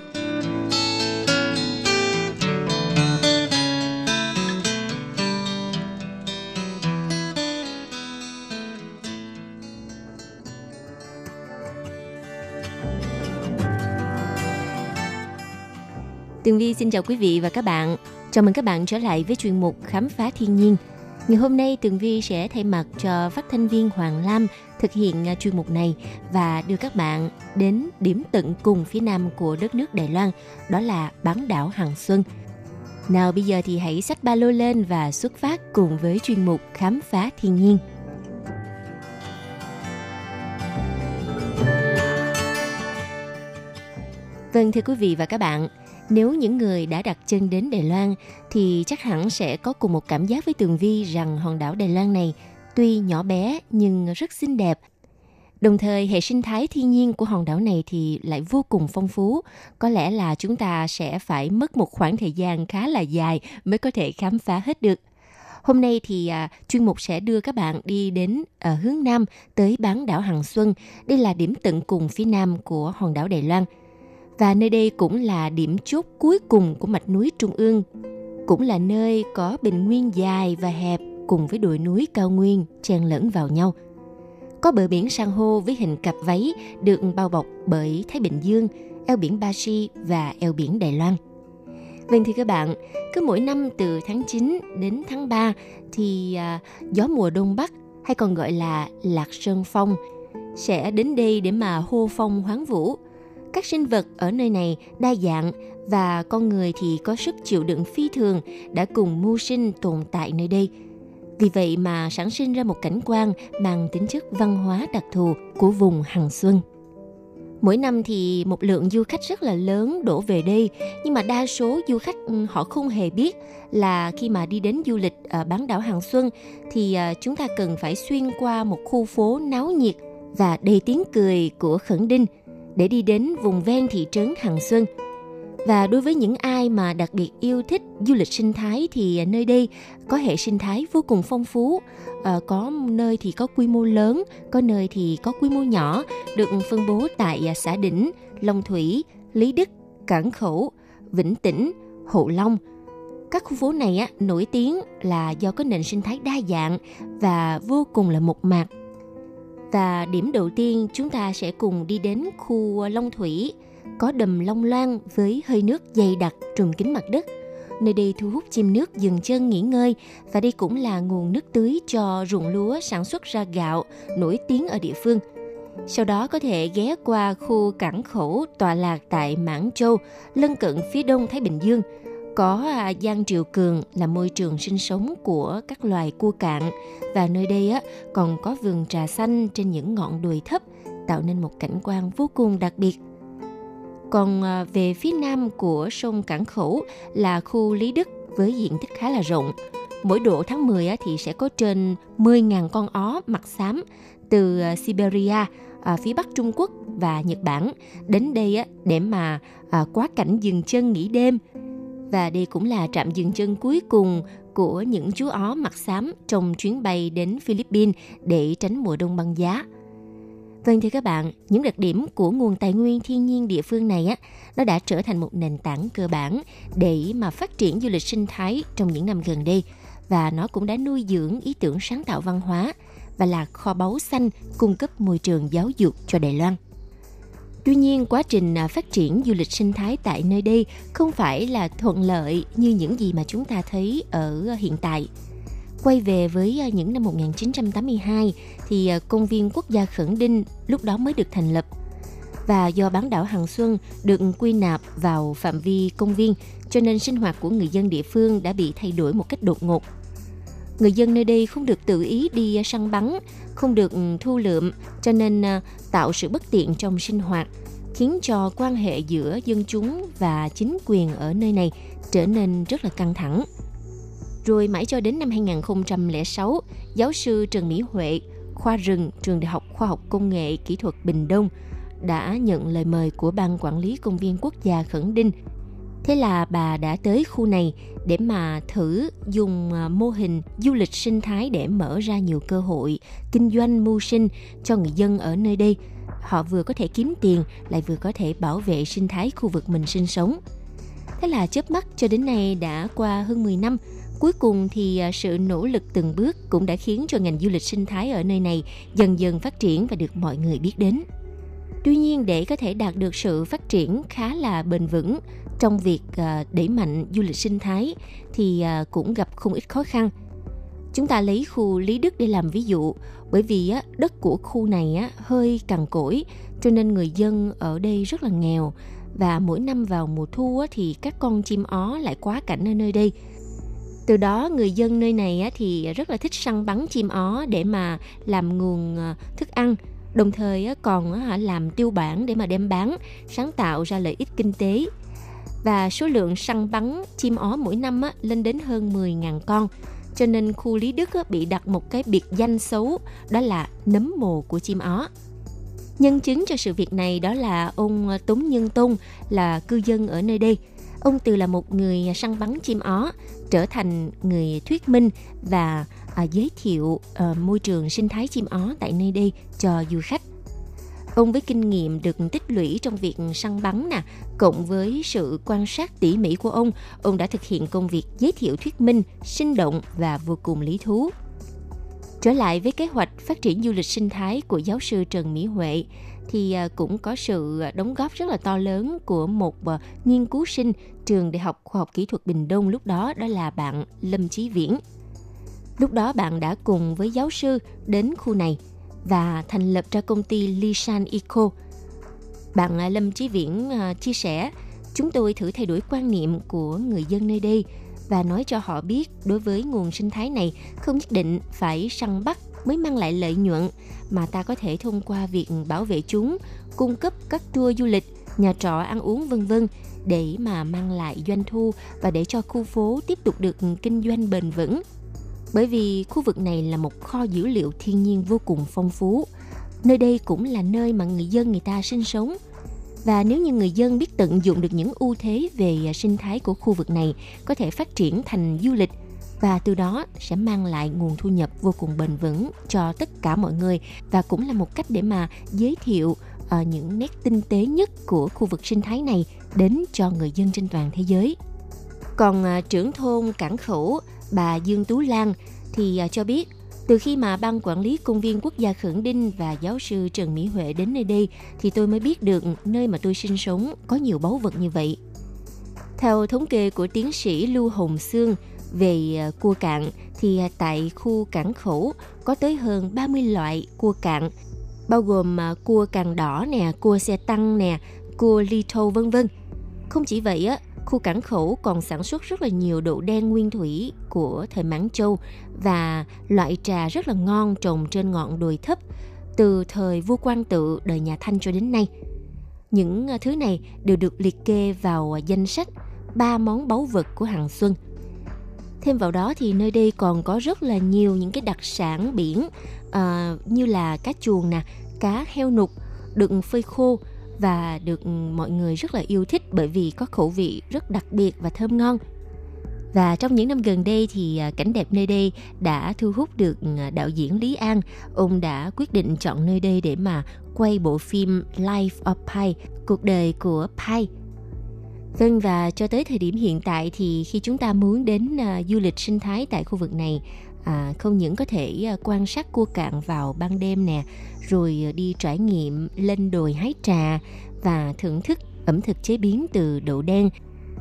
Tường Vi xin chào quý vị và các bạn. Chào mừng các bạn trở lại với chuyên mục Khám phá thiên nhiên. Ngày hôm nay Tường Vi sẽ thay mặt cho phát thanh viên Hoàng Lam thực hiện à, chuyên mục này và đưa các bạn đến điểm tận cùng phía nam của đất nước Đài Loan, đó là bán đảo Hằng Xuân. Nào bây giờ thì hãy xách ba lô lên và xuất phát cùng với chuyên mục Khám phá thiên nhiên. Vâng thưa quý vị và các bạn, nếu những người đã đặt chân đến Đài Loan thì chắc hẳn sẽ có cùng một cảm giác với Tường Vi rằng hòn đảo Đài Loan này tuy nhỏ bé nhưng rất xinh đẹp. Đồng thời hệ sinh thái thiên nhiên của hòn đảo này thì lại vô cùng phong phú. Có lẽ là chúng ta sẽ phải mất một khoảng thời gian khá là dài mới có thể khám phá hết được. Hôm nay thì à, chuyên mục sẽ đưa các bạn đi đến ở hướng Nam tới bán đảo Hằng Xuân. Đây là điểm tận cùng phía Nam của hòn đảo Đài Loan – và nơi đây cũng là điểm chốt cuối cùng của mạch núi Trung ương. Cũng là nơi có bình nguyên dài và hẹp cùng với đồi núi cao nguyên chen lẫn vào nhau. Có bờ biển san hô với hình cặp váy được bao bọc bởi Thái Bình Dương, eo biển Ba Si và eo biển Đài Loan. Vâng thì các bạn, cứ mỗi năm từ tháng 9 đến tháng 3 thì à, gió mùa đông bắc hay còn gọi là lạc sơn phong sẽ đến đây để mà hô phong hoáng vũ – các sinh vật ở nơi này đa dạng và con người thì có sức chịu đựng phi thường đã cùng mưu sinh tồn tại nơi đây. Vì vậy mà sản sinh ra một cảnh quan mang tính chất văn hóa đặc thù của vùng Hằng Xuân. Mỗi năm thì một lượng du khách rất là lớn đổ về đây, nhưng mà đa số du khách ừ, họ không hề biết là khi mà đi đến du lịch ở bán đảo Hằng Xuân thì à, chúng ta cần phải xuyên qua một khu phố náo nhiệt và đầy tiếng cười của khẩn đinh – để đi đến vùng ven thị trấn Hằng Xuân. Và đối với những ai mà đặc biệt yêu thích du lịch sinh thái thì nơi đây có hệ sinh thái vô cùng phong phú. À, có nơi thì có quy mô lớn, có nơi thì có quy mô nhỏ, được phân bố tại à, xã Đỉnh, Long Thủy, Lý Đức, Cảng Khẩu, Vĩnh Tĩnh, Hộ Long. Các khu phố này á, nổi tiếng là do có nền sinh thái đa dạng và vô cùng là mộc mạc và điểm đầu tiên chúng ta sẽ cùng đi đến khu Long Thủy, có đầm Long Loan với hơi nước dày đặc trùm kín mặt đất. Nơi đây thu hút chim nước dừng chân nghỉ ngơi và đây cũng là nguồn nước tưới cho ruộng lúa sản xuất ra gạo nổi tiếng ở địa phương. Sau đó có thể ghé qua khu cảng khẩu tọa lạc tại Mãn Châu, lân cận phía đông Thái Bình Dương – có à, Giang Triều Cường là môi trường sinh sống của các loài cua cạn và nơi đây á, còn có vườn trà xanh trên những ngọn đồi thấp tạo nên một cảnh quan vô cùng đặc biệt. Còn à, về phía nam của sông Cảng Khẩu là khu Lý Đức với diện tích khá là rộng. Mỗi độ tháng 10 á, thì sẽ có trên 10.000 con ó mặt xám từ à, Siberia, ở phía Bắc Trung Quốc và Nhật Bản đến đây á, để mà quá cảnh dừng chân nghỉ đêm và đây cũng là trạm dừng chân cuối cùng của những chú ó mặt xám trong chuyến bay đến Philippines để tránh mùa đông băng giá. Vâng thưa các bạn, những đặc điểm của nguồn tài nguyên thiên nhiên địa phương này á, nó đã trở thành một nền tảng cơ bản để mà phát triển du lịch sinh thái trong những năm gần đây và nó cũng đã nuôi dưỡng ý tưởng sáng tạo văn hóa và là kho báu xanh cung cấp môi trường giáo dục cho Đài Loan. Tuy nhiên, quá trình à, phát triển du lịch sinh thái tại nơi đây không phải là thuận lợi như những gì mà chúng ta thấy ở à, hiện tại. Quay về với à, những năm 1982 thì công viên quốc gia Khẩn Đinh lúc đó mới được thành lập và do bán đảo Hằng Xuân được quy nạp vào phạm vi công viên cho nên sinh hoạt của người dân địa phương đã bị thay đổi một cách đột ngột. Người dân nơi đây không được tự ý đi săn bắn, không được ừ, thu lượm cho nên ờ, tạo sự bất tiện trong sinh hoạt khiến cho quan hệ giữa dân chúng và chính quyền ở nơi này trở nên rất là căng thẳng. Rồi mãi cho đến năm 2006, giáo sư Trần Mỹ Huệ, khoa rừng, trường Đại học Khoa học Công nghệ Kỹ thuật Bình Đông đã nhận lời mời của Ban Quản lý Công viên Quốc gia Khẩn Đinh. Thế là bà đã tới khu này để mà thử dùng à, mô hình du lịch sinh thái để mở ra nhiều cơ hội kinh doanh mưu sinh cho người dân ở nơi đây. Họ vừa có thể kiếm tiền lại vừa có thể bảo vệ sinh thái khu vực mình sinh sống. Thế là chớp mắt cho đến nay đã qua hơn 10 năm, cuối cùng thì à, sự nỗ lực từng bước cũng đã khiến cho ngành du lịch sinh thái ở nơi này dần dần phát triển và được mọi người biết đến. Tuy nhiên để có thể đạt được sự phát triển khá là bền vững trong việc ờ, đẩy mạnh du lịch sinh thái thì ờ, cũng gặp không ít khó khăn. Chúng ta lấy khu Lý Đức để làm ví dụ, bởi vì đất của khu này hơi cằn cỗi, cho nên người dân ở đây rất là nghèo và mỗi năm vào mùa thu thì các con chim ó lại quá cảnh ở nơi đây. Từ đó người dân nơi này thì rất là thích săn bắn chim ó để mà làm nguồn ờ, thức ăn đồng thời còn làm tiêu bản để mà đem bán, sáng tạo ra lợi ích kinh tế và số lượng săn bắn chim ó mỗi năm lên đến hơn 10.000 con cho nên khu Lý Đức bị đặt một cái biệt danh xấu, đó là nấm mồ của chim ó. Nhân chứng cho sự việc này đó là ông à, Tống Nhân Tôn, là cư dân ở nơi đây. Ông từ là một người săn bắn chim ó, trở thành người thuyết minh và à, giới thiệu à, môi trường sinh thái chim ó tại nơi đây cho du khách. Ông với kinh nghiệm được tích lũy trong việc săn bắn nè, cộng với sự quan sát tỉ mỉ của ông, ông đã thực hiện công việc giới thiệu thuyết minh, sinh động và vô cùng lý thú. Trở lại với kế hoạch phát triển du lịch sinh thái của giáo sư Trần Mỹ Huệ thì à, cũng có sự đóng góp rất là to lớn của một à, nghiên cứu sinh trường Đại học Khoa học Kỹ thuật Bình Đông lúc đó đó là bạn Lâm Chí Viễn. Lúc đó bạn đã cùng với giáo sư đến khu này và thành lập ra công ty Lisan Eco. Bạn à, Lâm Chí Viễn à, chia sẻ, chúng tôi thử thay đổi quan niệm của người dân nơi đây và nói cho họ biết đối với nguồn sinh thái này không nhất định phải săn bắt mới mang lại lợi nhuận mà ta có thể thông qua việc bảo vệ chúng, cung cấp các tour du lịch, nhà trọ ăn uống vân vân để mà mang lại doanh thu và để cho khu phố tiếp tục được kinh doanh bền vững. Bởi vì khu vực này là một kho dữ liệu thiên nhiên vô cùng phong phú. Nơi đây cũng là nơi mà người dân người ta sinh sống – và nếu như người dân biết tận dụng được những ưu thế về à, sinh thái của khu vực này có thể phát triển thành du lịch và từ đó sẽ mang lại nguồn thu nhập vô cùng bền vững cho tất cả mọi người và cũng là một cách để mà giới thiệu uh, những nét tinh tế nhất của khu vực sinh thái này đến cho người dân trên toàn thế giới. Còn uh, trưởng thôn Cảng Khẩu, bà Dương Tú Lan thì à, cho biết từ khi mà ban quản lý công viên quốc gia Khẩn Đinh và giáo sư Trần Mỹ Huệ đến nơi đây thì tôi mới biết được nơi mà tôi sinh sống có nhiều báu vật như vậy. Theo thống kê của tiến sĩ Lưu Hồng Sương về à, cua cạn thì à, tại khu cảng khẩu có tới hơn 30 loại cua cạn bao gồm cua càng đỏ nè, cua xe tăng nè, cua ly thâu vân vân. Không chỉ vậy á, khu cảng khẩu còn sản xuất rất là nhiều đậu đen nguyên thủy của thời Mãn Châu và loại trà rất là ngon trồng trên ngọn đồi thấp từ thời vua Quang tự đời nhà Thanh cho đến nay. Những à, thứ này đều được liệt kê vào danh sách ba món báu vật của hàng xuân. Thêm vào đó thì nơi đây còn có rất là nhiều những cái đặc sản biển uh, như là cá chuồng nè, cá heo nục được phơi khô và được mọi người rất là yêu thích bởi vì có khẩu vị rất đặc biệt và thơm ngon. Và trong những năm gần đây thì à, cảnh đẹp nơi đây đã thu hút được à, đạo diễn Lý An. Ông đã quyết định chọn nơi đây để mà quay bộ phim Life of Pi, cuộc đời của Pi. Vâng và cho tới thời điểm hiện tại thì khi chúng ta muốn đến à, du lịch sinh thái tại khu vực này à, không những có thể quan sát cua cạn vào ban đêm nè rồi ờ, đi trải nghiệm lên đồi hái trà và thưởng thức ẩm thực chế biến từ đậu đen.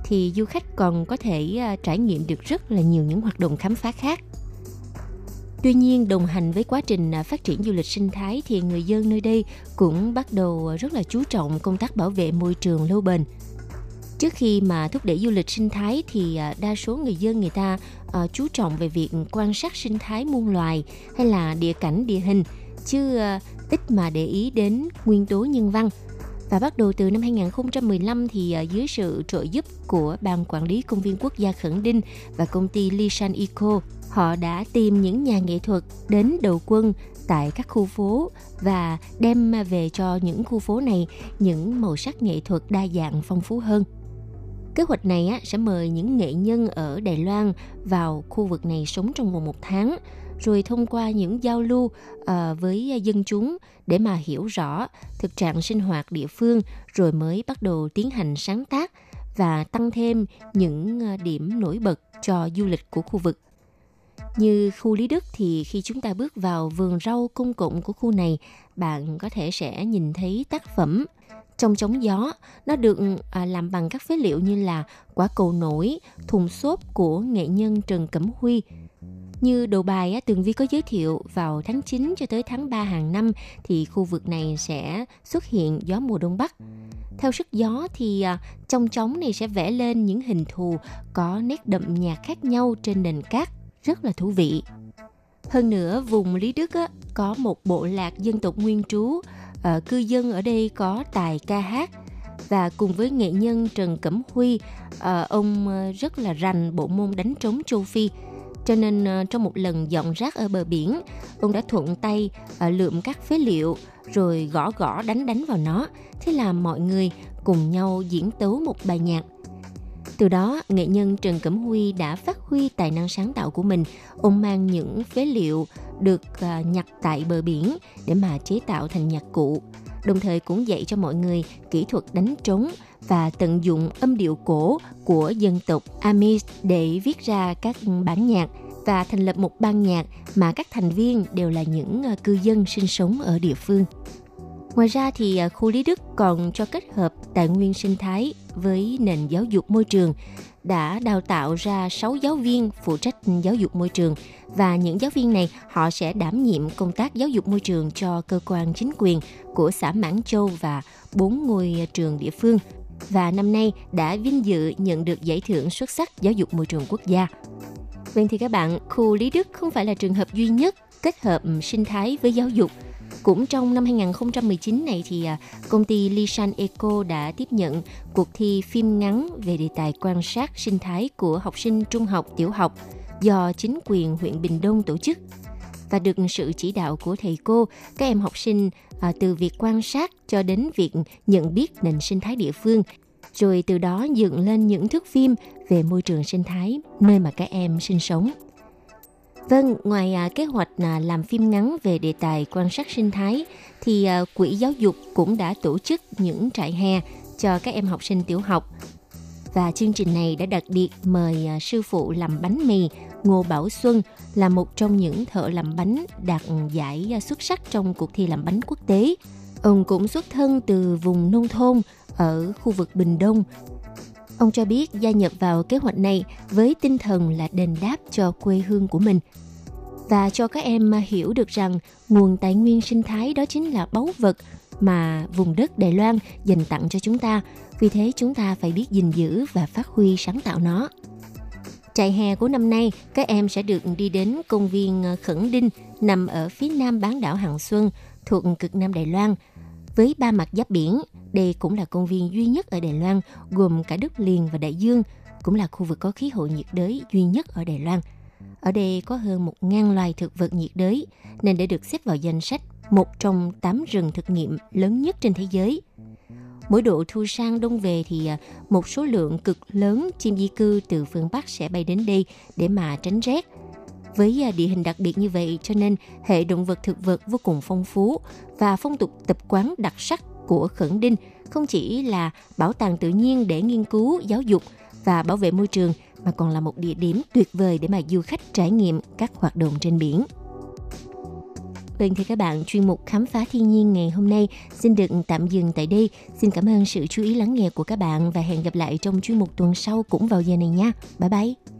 Thì du khách còn có thể ờ, trải nghiệm được rất là nhiều những hoạt động khám phá khác. Tuy nhiên, đồng hành với quá trình ờ, phát triển du lịch sinh thái thì người dân nơi đây cũng bắt đầu rất là chú trọng công tác bảo vệ môi trường lâu bền. Trước khi mà thúc đẩy du lịch sinh thái thì đa số người dân người ta chú trọng về việc quan sát sinh thái muôn loài hay là địa cảnh địa hình chứ ờ, ít mà để ý đến nguyên tố nhân văn Và bắt đầu từ năm 2015 thì ờ, dưới sự trợ giúp của Ban Quản lý Công viên Quốc gia Khẩn Đinh và công ty Lishan Eco, họ đã tìm những nhà nghệ thuật đến đầu quân tại các khu phố và đem về cho những khu phố này những màu sắc nghệ thuật đa dạng phong phú hơn. Kế hoạch này sẽ mời những nghệ nhân ở Đài Loan vào khu vực này sống trong vòng một tháng, rồi thông qua những giao lưu uh, với dân chúng để mà hiểu rõ thực trạng sinh hoạt địa phương, rồi mới bắt đầu tiến hành sáng tác và tăng thêm những ờ, điểm nổi bật cho du lịch của khu vực. Như khu Lý Đức thì khi chúng ta bước vào vườn rau công cộng của khu này, bạn có thể sẽ nhìn thấy tác phẩm trong chống gió. Nó được à, làm bằng các phế liệu như là quả cầu nổi, thùng xốp của nghệ nhân Trần Cẩm Huy. Như đồ bài Tường Vi có giới thiệu vào tháng 9 cho tới tháng 3 hàng năm thì khu vực này sẽ xuất hiện gió mùa đông bắc. Theo sức gió thì à, trong trống này sẽ vẽ lên những hình thù có nét đậm nhạt khác nhau trên nền cát, rất là thú vị. Hơn nữa, vùng Lý Đức á, có một bộ lạc dân tộc nguyên trú à, cư dân ở đây có tài ca hát và cùng với nghệ nhân Trần Cẩm Huy, à, ông rất là rành bộ môn đánh trống châu Phi. Cho nên ờ, trong một lần dọn rác ở bờ biển, ông đã thuận tay ờ, lượm các phế liệu rồi gõ gõ đánh đánh vào nó. Thế là mọi người cùng nhau diễn tấu một bài nhạc từ đó, nghệ nhân Trần Cẩm Huy đã phát huy tài năng sáng tạo của mình. Ông mang những phế liệu được ờ, nhặt tại bờ biển để mà chế tạo thành nhạc cụ. Đồng thời cũng dạy cho mọi người kỹ thuật đánh trống và tận dụng âm điệu cổ của dân tộc Amis để viết ra các bản nhạc và thành lập một ban nhạc mà các thành viên đều là những ờ, cư dân sinh sống ở địa phương. Ngoài ra thì ờ, khu Lý Đức còn cho kết hợp tài nguyên sinh thái với nền giáo dục môi trường đã đào tạo ra 6 giáo viên phụ trách giáo dục môi trường. Và những giáo viên này họ sẽ đảm nhiệm công tác giáo dục môi trường cho cơ quan chính quyền của xã Mãn Châu và bốn ngôi trường địa phương. Và năm nay đã vinh dự nhận được giải thưởng xuất sắc giáo dục môi trường quốc gia. Vậy thì các bạn, khu Lý Đức không phải là trường hợp duy nhất kết hợp sinh thái với giáo dục – cũng trong năm 2019 này thì à, công ty Lishan Eco đã tiếp nhận cuộc thi phim ngắn về đề tài quan sát sinh thái của học sinh trung học, tiểu học do chính quyền huyện Bình Đông tổ chức và được sự chỉ đạo của thầy cô, các em học sinh à, từ việc quan sát cho đến việc nhận biết nền sinh thái địa phương, rồi từ đó dựng lên những thước phim về môi trường sinh thái nơi mà các em sinh sống. Vâng, ngoài à, kế hoạch à, làm phim ngắn về đề tài quan sát sinh thái, thì à, Quỹ Giáo dục cũng đã tổ chức những trại hè cho các em học sinh tiểu học. Và chương trình này đã đặc biệt mời à, sư phụ làm bánh mì Ngô Bảo Xuân là một trong những thợ làm bánh đạt giải à, xuất sắc trong cuộc thi làm bánh quốc tế. Ông cũng xuất thân từ vùng nông thôn ở khu vực Bình Đông Ông cho biết gia nhập vào kế hoạch này với tinh thần là đền đáp cho quê hương của mình và cho các em hiểu được rằng nguồn tài nguyên sinh thái đó chính là báu vật mà vùng đất Đài Loan dành tặng cho chúng ta. Vì thế chúng ta phải biết gìn giữ và phát huy sáng tạo nó. Trại hè của năm nay, các em sẽ được đi đến công viên Khẩn Đinh nằm ở phía nam bán đảo Hằng Xuân thuộc cực Nam Đài Loan với ba mặt giáp biển đây cũng là công viên duy nhất ở Đài Loan gồm cả đất liền và đại dương, cũng là khu vực có khí hậu nhiệt đới duy nhất ở Đài Loan. Ở đây có hơn 1.000 loài thực vật nhiệt đới, nên đã được xếp vào danh sách một trong 8 rừng thực nghiệm lớn nhất trên thế giới. Mỗi độ thu sang đông về thì à, một số lượng cực lớn chim di cư từ phương Bắc sẽ bay đến đây để mà tránh rét. Với à, địa hình đặc biệt như vậy cho nên hệ động vật thực vật vô cùng phong phú và phong tục tập quán đặc sắc của Khẩn Đinh không chỉ là bảo tàng tự nhiên để nghiên cứu, giáo dục và bảo vệ môi trường mà còn là một địa điểm tuyệt vời để mà du khách trải nghiệm các hoạt động trên biển. Vâng thưa các bạn, chuyên mục khám phá thiên nhiên ngày hôm nay xin được tạm dừng tại đây. Xin cảm ơn sự chú ý lắng nghe của các bạn và hẹn gặp lại trong chuyên mục tuần sau cũng vào giờ này nha. Bye bye!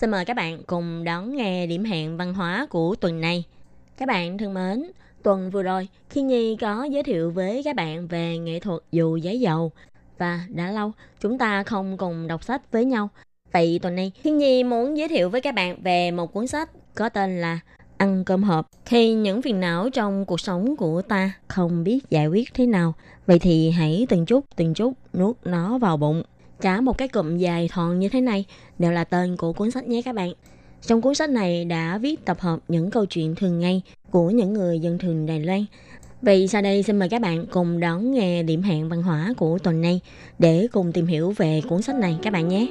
Xin mời các bạn cùng đón nghe điểm hẹn văn hóa của tuần này. Các bạn thân mến, tuần vừa rồi, Khi Nhi có giới thiệu với các bạn về nghệ thuật dù giấy dầu. Và đã lâu chúng ta không cùng đọc sách với nhau. Vậy tuần này, Khi Nhi muốn giới thiệu với các bạn về một cuốn sách có tên là Ăn cơm hộp. Khi những phiền não trong cuộc sống của ta không biết giải quyết thế nào, vậy thì hãy từng chút từng chút nuốt nó vào bụng. Cả một cái cụm dài thon như thế này đều là tên của cuốn sách nhé các bạn. Trong cuốn sách này đã viết tập hợp những câu chuyện thường ngày của những người dân thường Đài Loan. Vậy sau đây xin mời các bạn cùng đón nghe điểm hẹn văn hóa của tuần này để cùng tìm hiểu về cuốn sách này các bạn nhé.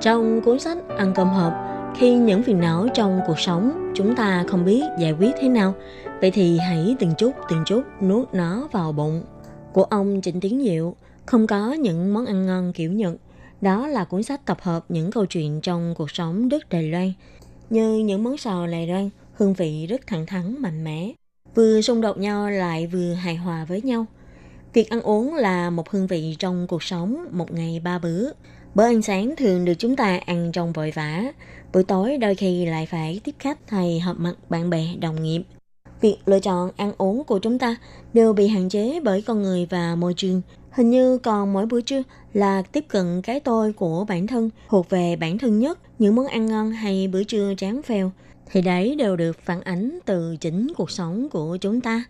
Trong cuốn sách Ăn cơm hộp, khi những phiền não trong cuộc sống chúng ta không biết giải quyết thế nào, vậy thì hãy từng chút từng chút nuốt nó vào bụng. Của ông Trịnh Tiến Diệu không có những món ăn ngon kiểu Nhật. Đó là cuốn sách tập hợp những câu chuyện trong cuộc sống đất Đài Loan, như những món xào Đài Loan, hương vị rất thẳng thắn, mạnh mẽ, vừa xung đột nhau lại vừa hài hòa với nhau. Việc ăn uống là một hương vị trong cuộc sống một ngày ba bữa. Bữa ăn sáng thường được chúng ta ăn trong vội vã, buổi tối đôi khi lại phải tiếp khách hay họp mặt bạn bè, đồng nghiệp. Việc lựa chọn ăn uống của chúng ta đều bị hạn chế bởi con người và môi trường. Hình như còn mỗi bữa trưa là tiếp cận cái tôi của bản thân, thuộc về bản thân nhất, những món ăn ngon hay bữa trưa tráng phèo, thì đấy đều được phản ánh từ chính cuộc sống của chúng ta.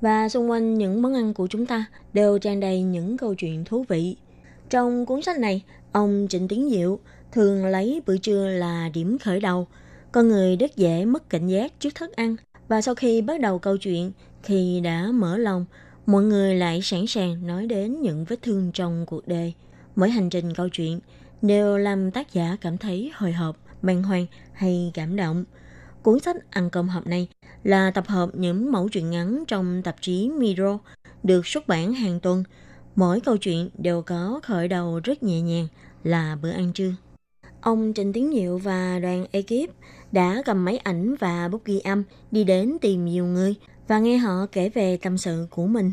Và xung quanh những món ăn của chúng ta đều tràn đầy những câu chuyện thú vị. Trong cuốn sách này, ông Trịnh Tiến Diệu thường lấy bữa trưa là điểm khởi đầu. Con người rất dễ mất cảnh giác trước thức ăn và sau khi bắt đầu câu chuyện, khi đã mở lòng, mọi người lại sẵn sàng nói đến những vết thương trong cuộc đời. Mỗi hành trình câu chuyện đều làm tác giả cảm thấy hồi hộp, bàng hoàng hay cảm động. Cuốn sách Ăn cơm hộp này là tập hợp những mẫu truyện ngắn trong tạp chí Miro, được xuất bản hàng tuần. Mỗi câu chuyện đều có khởi đầu rất nhẹ nhàng là bữa ăn trưa. Ông Trịnh Tiến Diệu và đoàn ekip đã cầm máy ảnh và bút ghi âm đi đến tìm nhiều người và nghe họ kể về tâm sự của mình.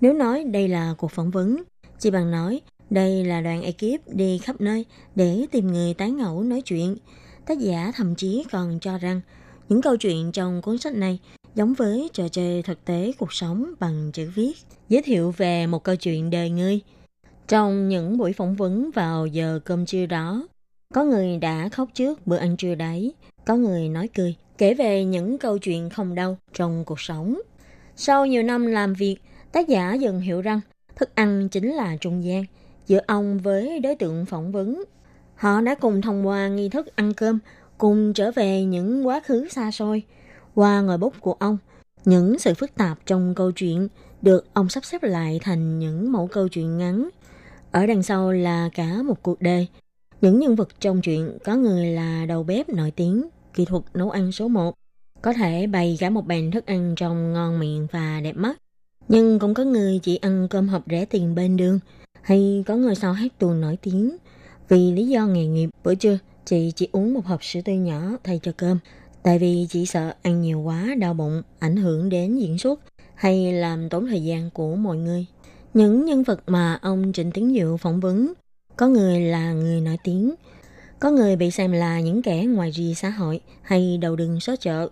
Nếu nói đây là cuộc phỏng vấn, chỉ bằng nói đây là đoàn ekip đi khắp nơi để tìm người tán ngẫu nói chuyện. Tác giả thậm chí còn cho rằng những câu chuyện trong cuốn sách này giống với trò chơi thực tế cuộc sống bằng chữ viết, giới thiệu về một câu chuyện đời người. Trong những buổi phỏng vấn vào giờ cơm trưa đó, có người đã khóc trước bữa ăn trưa đấy, có người nói cười, kể về những câu chuyện không đau trong cuộc sống. Sau nhiều năm làm việc, tác giả dần hiểu rằng thức ăn chính là trung gian giữa ông với đối tượng phỏng vấn. Họ đã cùng thông qua nghi thức ăn cơm, cùng trở về những quá khứ xa xôi. Qua ngòi bút của ông, những sự phức tạp trong câu chuyện được ông sắp xếp lại thành những mẫu câu chuyện ngắn. Ở đằng sau là cả một cuộc đời. Những nhân vật trong chuyện có người là đầu bếp nổi tiếng, kỹ thuật nấu ăn số 1, có thể bày cả một bàn thức ăn trông ngon miệng và đẹp mắt. Nhưng cũng có người chỉ ăn cơm hộp rẻ tiền bên đường, hay có người sau hát tuồng nổi tiếng. Vì lý do nghề nghiệp bữa trưa, chị chỉ uống một hộp sữa tươi nhỏ thay cho cơm. Tại vì chị sợ ăn nhiều quá đau bụng, ảnh hưởng đến diễn xuất hay làm tốn thời gian của mọi người. Những nhân vật mà ông Trịnh Tiến Diệu phỏng vấn, có người là người nổi tiếng, có người bị xem là những kẻ ngoài rì xã hội hay đầu đường xó chợ,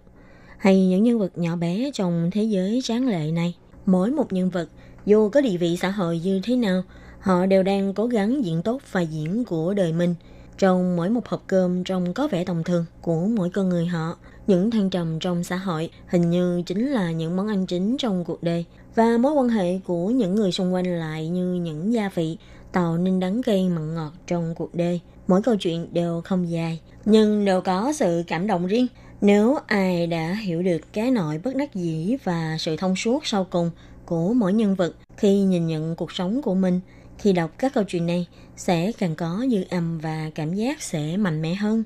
hay những nhân vật nhỏ bé trong thế giới tráng lệ này. Mỗi một nhân vật, dù có địa vị xã hội như thế nào, họ đều đang cố gắng diễn tốt vai diễn của đời mình. Trong mỗi một hộp cơm trông có vẻ tầm thường của mỗi con người họ, những thăng trầm trong xã hội hình như chính là những món ăn chính trong cuộc đời và mối quan hệ của những người xung quanh lại như những gia vị tạo nên đắng cay mặn ngọt trong cuộc đời. Mỗi câu chuyện đều không dài, nhưng đều có sự cảm động riêng. Nếu ai đã hiểu được cái nội bất đắc dĩ và sự thông suốt sau cùng của mỗi nhân vật khi nhìn nhận cuộc sống của mình, Khi đọc các câu chuyện này, sẽ càng có dư âm và cảm giác sẽ mạnh mẽ hơn.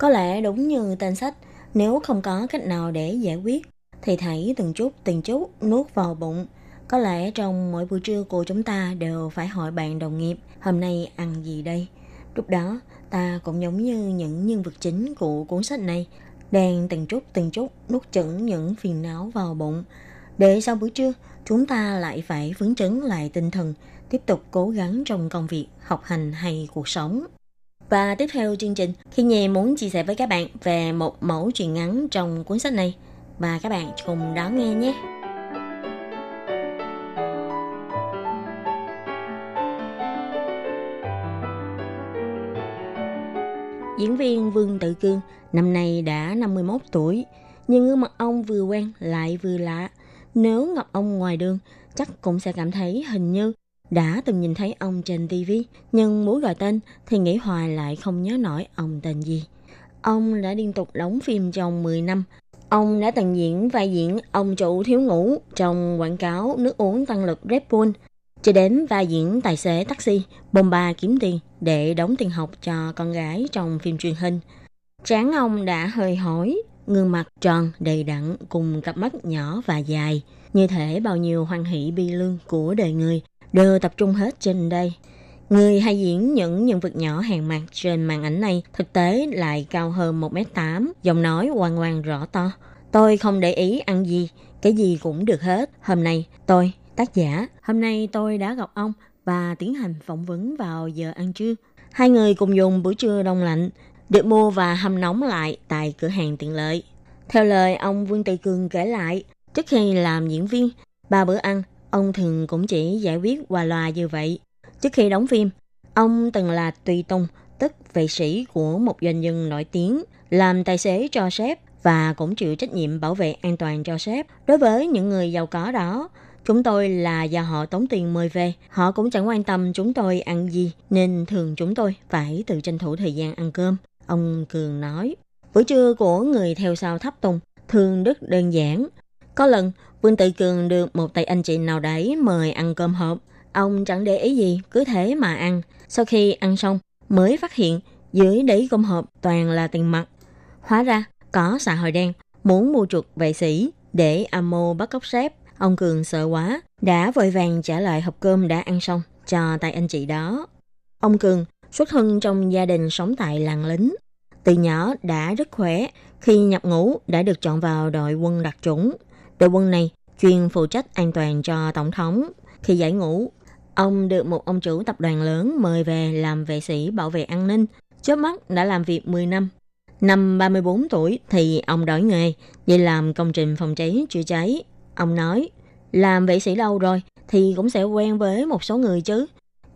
Có lẽ đúng như tên sách, nếu không có cách nào để giải quyết, thì thảy từng chút từng chút nuốt vào bụng. Có lẽ trong mỗi buổi trưa của chúng ta đều phải hỏi bạn đồng nghiệp hôm nay ăn gì đây. Lúc đó, ta cũng giống như những nhân vật chính của cuốn sách này, đang từng chút từng chút nuốt chửng những phiền não vào bụng. Để sau bữa trưa, chúng ta lại phải phấn chấn lại tinh thần, tiếp tục cố gắng trong công việc, học hành hay cuộc sống. Và tiếp theo chương trình, khi Nhi muốn chia sẻ với các bạn về một mẫu truyện ngắn trong cuốn sách này. Và các bạn cùng đón nghe nhé. Diễn viên Vương Tự Cương năm nay đã 51 tuổi, nhưng gương mặt ông vừa quen lại vừa lạ. Nếu gặp ông ngoài đường, chắc cũng sẽ cảm thấy hình như đã từng nhìn thấy ông trên TV, nhưng muốn gọi tên thì nghĩ hoài lại không nhớ nổi ông tên gì. Ông đã liên tục đóng phim trong 10 năm. Ông đã từng diễn vai diễn ông chủ thiếu ngủ trong quảng cáo nước uống tăng lực Red Bull, cho đến vai diễn tài xế taxi, bông ba kiếm tiền để đóng tiền học cho con gái trong phim truyền hình. Tráng ông đã hơi hỏi, gương mặt tròn, đầy đặn cùng cặp mắt nhỏ và dài. Như thể bao nhiêu hoan hỷ bi lương của đời người đều tập trung hết trên đây. Người hay diễn những nhân vật nhỏ hàng mặt trên màn ảnh này thực tế lại cao hơn 1m8, giọng nói hoàn hoàn rõ to. Tôi không để ý ăn gì, cái gì cũng được hết. Hôm nay tôi, tác giả, hôm nay tôi đã gặp ông và tiến hành phỏng vấn vào giờ ăn trưa. Hai người cùng dùng bữa trưa đông lạnh, được mua và hâm nóng lại tại cửa hàng tiện lợi. Theo lời ông Vương Tây Cường kể lại, trước khi làm diễn viên, ba bữa ăn ông thường cũng chỉ giải quyết qua loa như vậy. Trước khi đóng phim, ông từng là tùy tùng, tức vệ sĩ của một doanh nhân nổi tiếng, làm tài xế cho sếp và cũng chịu trách nhiệm bảo vệ an toàn cho sếp. Đối với những người giàu có đó, chúng tôi là do họ tống tiền mời về. Họ cũng chẳng quan tâm chúng tôi ăn gì, nên thường chúng tôi phải tự tranh thủ thời gian ăn cơm. Ông Cường nói, bữa trưa của người theo sau tháp tùng thường rất đơn giản. Có lần, Vương Tự Cường được một tay anh chị nào đấy mời ăn cơm hộp. Ông chẳng để ý gì, cứ thế mà ăn. Sau khi ăn xong, mới phát hiện dưới đáy cơm hộp toàn là tiền mặt. Hóa ra, có xã hội đen muốn mua chuộc vệ sĩ để Amo bắt cóc sếp. Ông Cường sợ quá, đã vội vàng trả lại hộp cơm đã ăn xong cho tay anh chị đó. Ông Cường xuất thân trong gia đình sống tại làng lính. Từ nhỏ đã rất khỏe, khi nhập ngũ đã được chọn vào đội quân đặc chủng. Đội quân này chuyên phụ trách an toàn cho tổng thống. Khi giải ngũ, ông được một ông chủ tập đoàn lớn mời về làm vệ sĩ bảo vệ an ninh. Chớp mắt đã làm việc 10 năm. Năm 34 tuổi thì ông đổi nghề, đi làm công trình phòng cháy chữa cháy. Ông nói, làm vệ sĩ lâu rồi thì cũng sẽ quen với một số người chứ.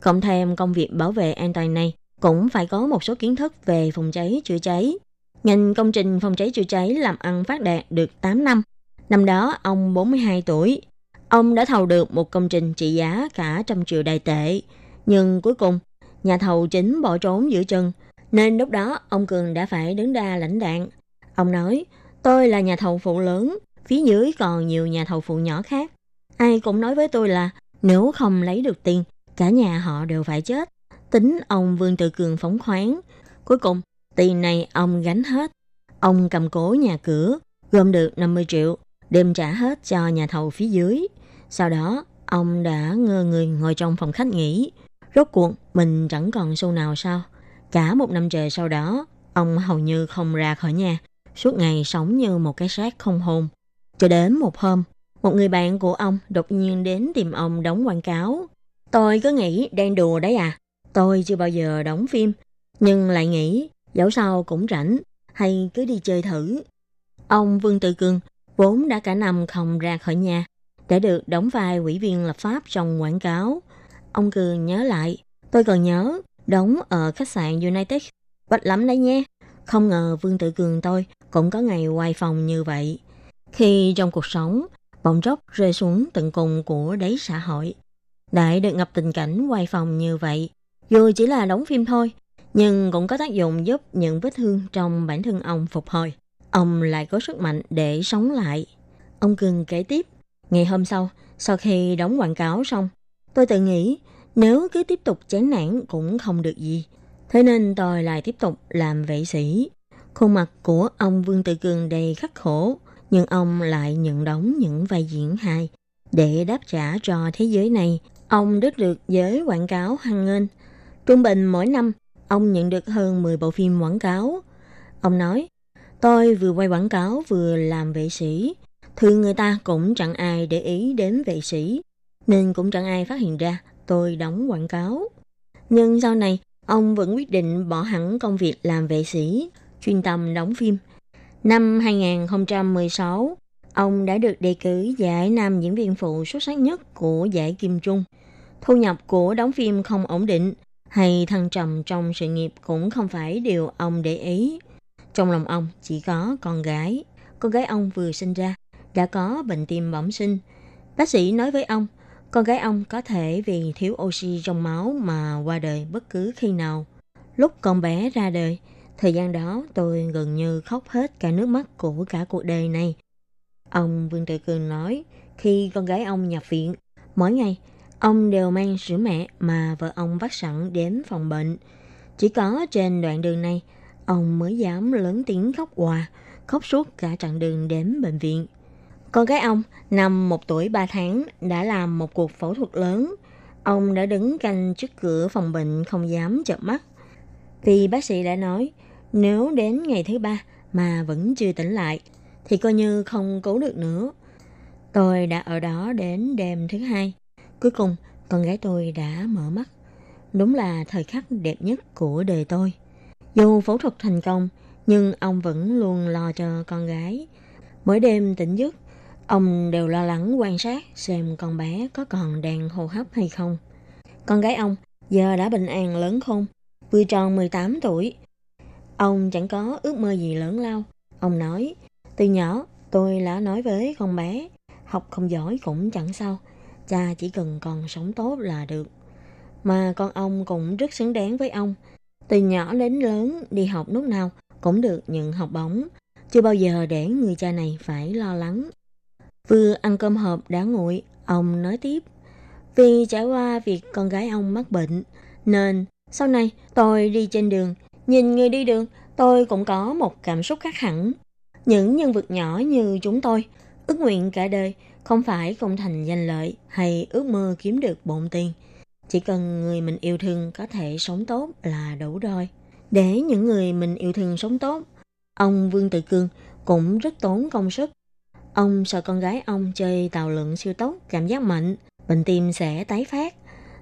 Cộng thêm công việc bảo vệ an toàn này, cũng phải có một số kiến thức về phòng cháy chữa cháy. Ngành công trình phòng cháy chữa cháy làm ăn phát đạt được 8 năm. Năm đó ông 42 tuổi. Ông đã thầu được một công trình trị giá cả trăm triệu đài tệ. Nhưng cuối cùng, nhà thầu chính bỏ trốn giữa chân. Nên lúc đó ông Cường đã phải đứng ra lãnh đạn. Ông nói, tôi là nhà thầu phụ lớn, phía dưới còn nhiều nhà thầu phụ nhỏ khác. Ai cũng nói với tôi là nếu không lấy được tiền, cả nhà họ đều phải chết. Tính ông Vương Tự Cường phóng khoáng. Cuối cùng, tiền này ông gánh hết. Ông cầm cố nhà cửa, gom được 50 triệu, đem trả hết cho nhà thầu phía dưới. Sau đó, ông đã ngơ người ngồi trong phòng khách nghỉ. Rốt cuộc, mình chẳng còn xu nào sao? Cả một năm trời sau đó, ông hầu như không ra khỏi nhà, suốt ngày sống như một cái xác không hồn. Cho đến một hôm, một người bạn của ông đột nhiên đến tìm ông đóng quảng cáo. Tôi cứ nghĩ đang đùa đấy à. Tôi chưa bao giờ đóng phim, nhưng lại nghĩ dẫu sao cũng rảnh, hay cứ đi chơi thử. Ông Vương Tự Cương vốn đã cả năm không ra khỏi nhà, để được đóng vai ủy viên lập pháp trong quảng cáo. Ông Cường nhớ lại, tôi còn nhớ, đóng ở khách sạn United. bách lắm đấy nhé. Không ngờ Vương Tự Cường tôi cũng có ngày quay phòng như vậy. Khi trong cuộc sống, bỗng chốc rơi xuống tận cùng của đáy xã hội. Đại được ngập tình cảnh quay phòng như vậy, dù chỉ là đóng phim thôi, nhưng cũng có tác dụng giúp những vết thương trong bản thân ông phục hồi. Ông lại có sức mạnh để sống lại. Ông Cường kể tiếp, ngày hôm sau, sau khi đóng quảng cáo xong, tôi tự nghĩ Nếu cứ tiếp tục chán nản cũng không được gì. Thế nên tôi lại tiếp tục làm vệ sĩ. Khuôn mặt của ông Vương Tự Cường đầy khắc khổ, nhưng ông lại nhận đóng những vai diễn hài. Để đáp trả cho thế giới này, ông rất được giới quảng cáo hăng nghênh. Trung bình mỗi năm, ông nhận được hơn 10 bộ phim quảng cáo. Ông nói, tôi vừa quay quảng cáo vừa làm vệ sĩ. Thường người ta cũng chẳng ai để ý đến vệ sĩ, nên cũng chẳng ai phát hiện ra tôi đóng quảng cáo. Nhưng sau này, ông vẫn quyết định bỏ hẳn công việc làm vệ sĩ, chuyên tâm đóng phim. Năm 2016, ông đã được đề cử giải nam diễn viên phụ xuất sắc nhất của giải Kim Trung. Thu nhập của đóng phim không ổn định hay thăng trầm trong sự nghiệp cũng không phải điều ông để ý. Trong lòng ông chỉ có con gái. Con gái ông vừa sinh ra, đã có bệnh tim bẩm sinh. Bác sĩ nói với ông, con gái ông có thể vì thiếu oxy trong máu mà qua đời bất cứ khi nào. Lúc con bé ra đời, thời gian đó tôi gần như khóc hết cả nước mắt của cả cuộc đời này. Ông Vương Tự Cường nói, khi con gái ông nhập viện, mỗi ngày ông đều mang sữa mẹ mà vợ ông vắt sẵn đến phòng bệnh. Chỉ có trên đoạn đường này, ông mới dám lớn tiếng khóc hòa, khóc suốt cả chặng đường đến bệnh viện. Con gái ông, năm một tuổi 3 tháng, đã làm một cuộc phẫu thuật lớn. Ông đã đứng canh trước cửa phòng bệnh không dám chợp mắt. Vì bác sĩ đã nói, nếu đến ngày thứ ba mà vẫn chưa tỉnh lại, thì coi như không cứu được nữa. Tôi đã ở đó đến đêm thứ hai. Cuối cùng, con gái tôi đã mở mắt. Đúng là thời khắc đẹp nhất của đời tôi. Dù phẫu thuật thành công, nhưng ông vẫn luôn lo cho con gái. Mỗi đêm tỉnh giấc, ông đều lo lắng quan sát xem con bé có còn đang hô hấp hay không. Con gái ông giờ đã bình an lớn khôn, vừa tròn 18 tuổi. Ông chẳng có ước mơ gì lớn lao. Ông nói, từ nhỏ tôi đã nói với con bé, học không giỏi cũng chẳng sao, cha chỉ cần còn sống tốt là được. Mà con ông cũng rất xứng đáng với ông. Từ nhỏ đến lớn đi học lúc nào cũng được nhận học bổng. Chưa bao giờ để người cha này phải lo lắng. Vừa ăn cơm hộp đã nguội, ông nói tiếp. Vì trải qua việc con gái ông mắc bệnh, nên sau này tôi đi trên đường, nhìn người đi đường, tôi cũng có một cảm xúc khác hẳn. Những nhân vật nhỏ như chúng tôi, ước nguyện cả đời không phải công thành danh lợi hay ước mơ kiếm được bộn tiền. Chỉ cần người mình yêu thương có thể sống tốt là đủ rồi. Để những người mình yêu thương sống tốt, ông Vương Tự Cương cũng rất tốn công sức. Ông sợ con gái ông chơi tàu lượn siêu tốc cảm giác mạnh, bệnh tim sẽ tái phát.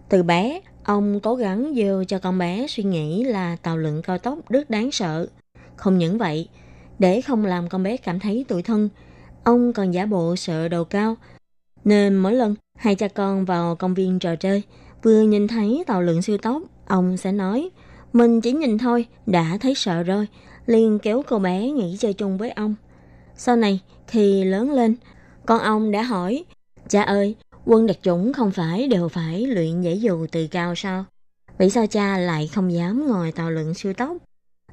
Từ bé, ông cố gắng dêu cho con bé suy nghĩ là tàu lượn cao tốc rất đáng sợ. Không những vậy, để không làm con bé cảm thấy tủi thân, ông còn giả bộ sợ đầu cao. Nên mỗi lần hai cha con vào công viên trò chơi, vừa nhìn thấy tàu lượn siêu tốc, ông sẽ nói, mình chỉ nhìn thôi, đã thấy sợ rồi, liền kéo cô bé nghỉ chơi chung với ông. Sau này, khi lớn lên, con ông đã hỏi, cha ơi, quân đặc chủng không phải đều phải luyện nhảy dù từ cao sao? Vì sao cha lại không dám ngồi tàu lượn siêu tốc?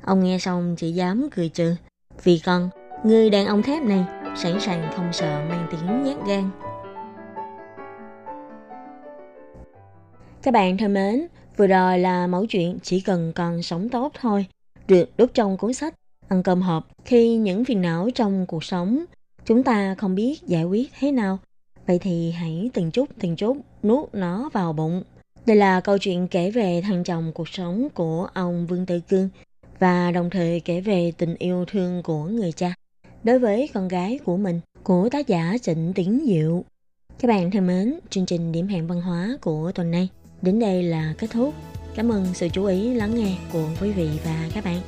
Ông nghe xong chỉ dám cười trừ. Vì con, người đàn ông thép này sẵn sàng không sợ mang tiếng nhát gan. Các bạn thân mến, vừa rồi là mẫu chuyện chỉ cần còn sống tốt thôi, được đúc trong cuốn sách Ăn cơm hộp khi những phiền não trong cuộc sống chúng ta không biết giải quyết thế nào. Vậy thì hãy từng chút từng chút nuốt nó vào bụng. Đây là câu chuyện kể về thăng trầm cuộc sống của ông Vương Tử Cương và đồng thời kể về tình yêu thương của người cha đối với con gái của mình của tác giả Trịnh Tiến Diệu. Các bạn thân mến, chương trình điểm hẹn văn hóa của tuần này đến đây là kết thúc. Cảm ơn sự chú ý lắng nghe của quý vị và các bạn.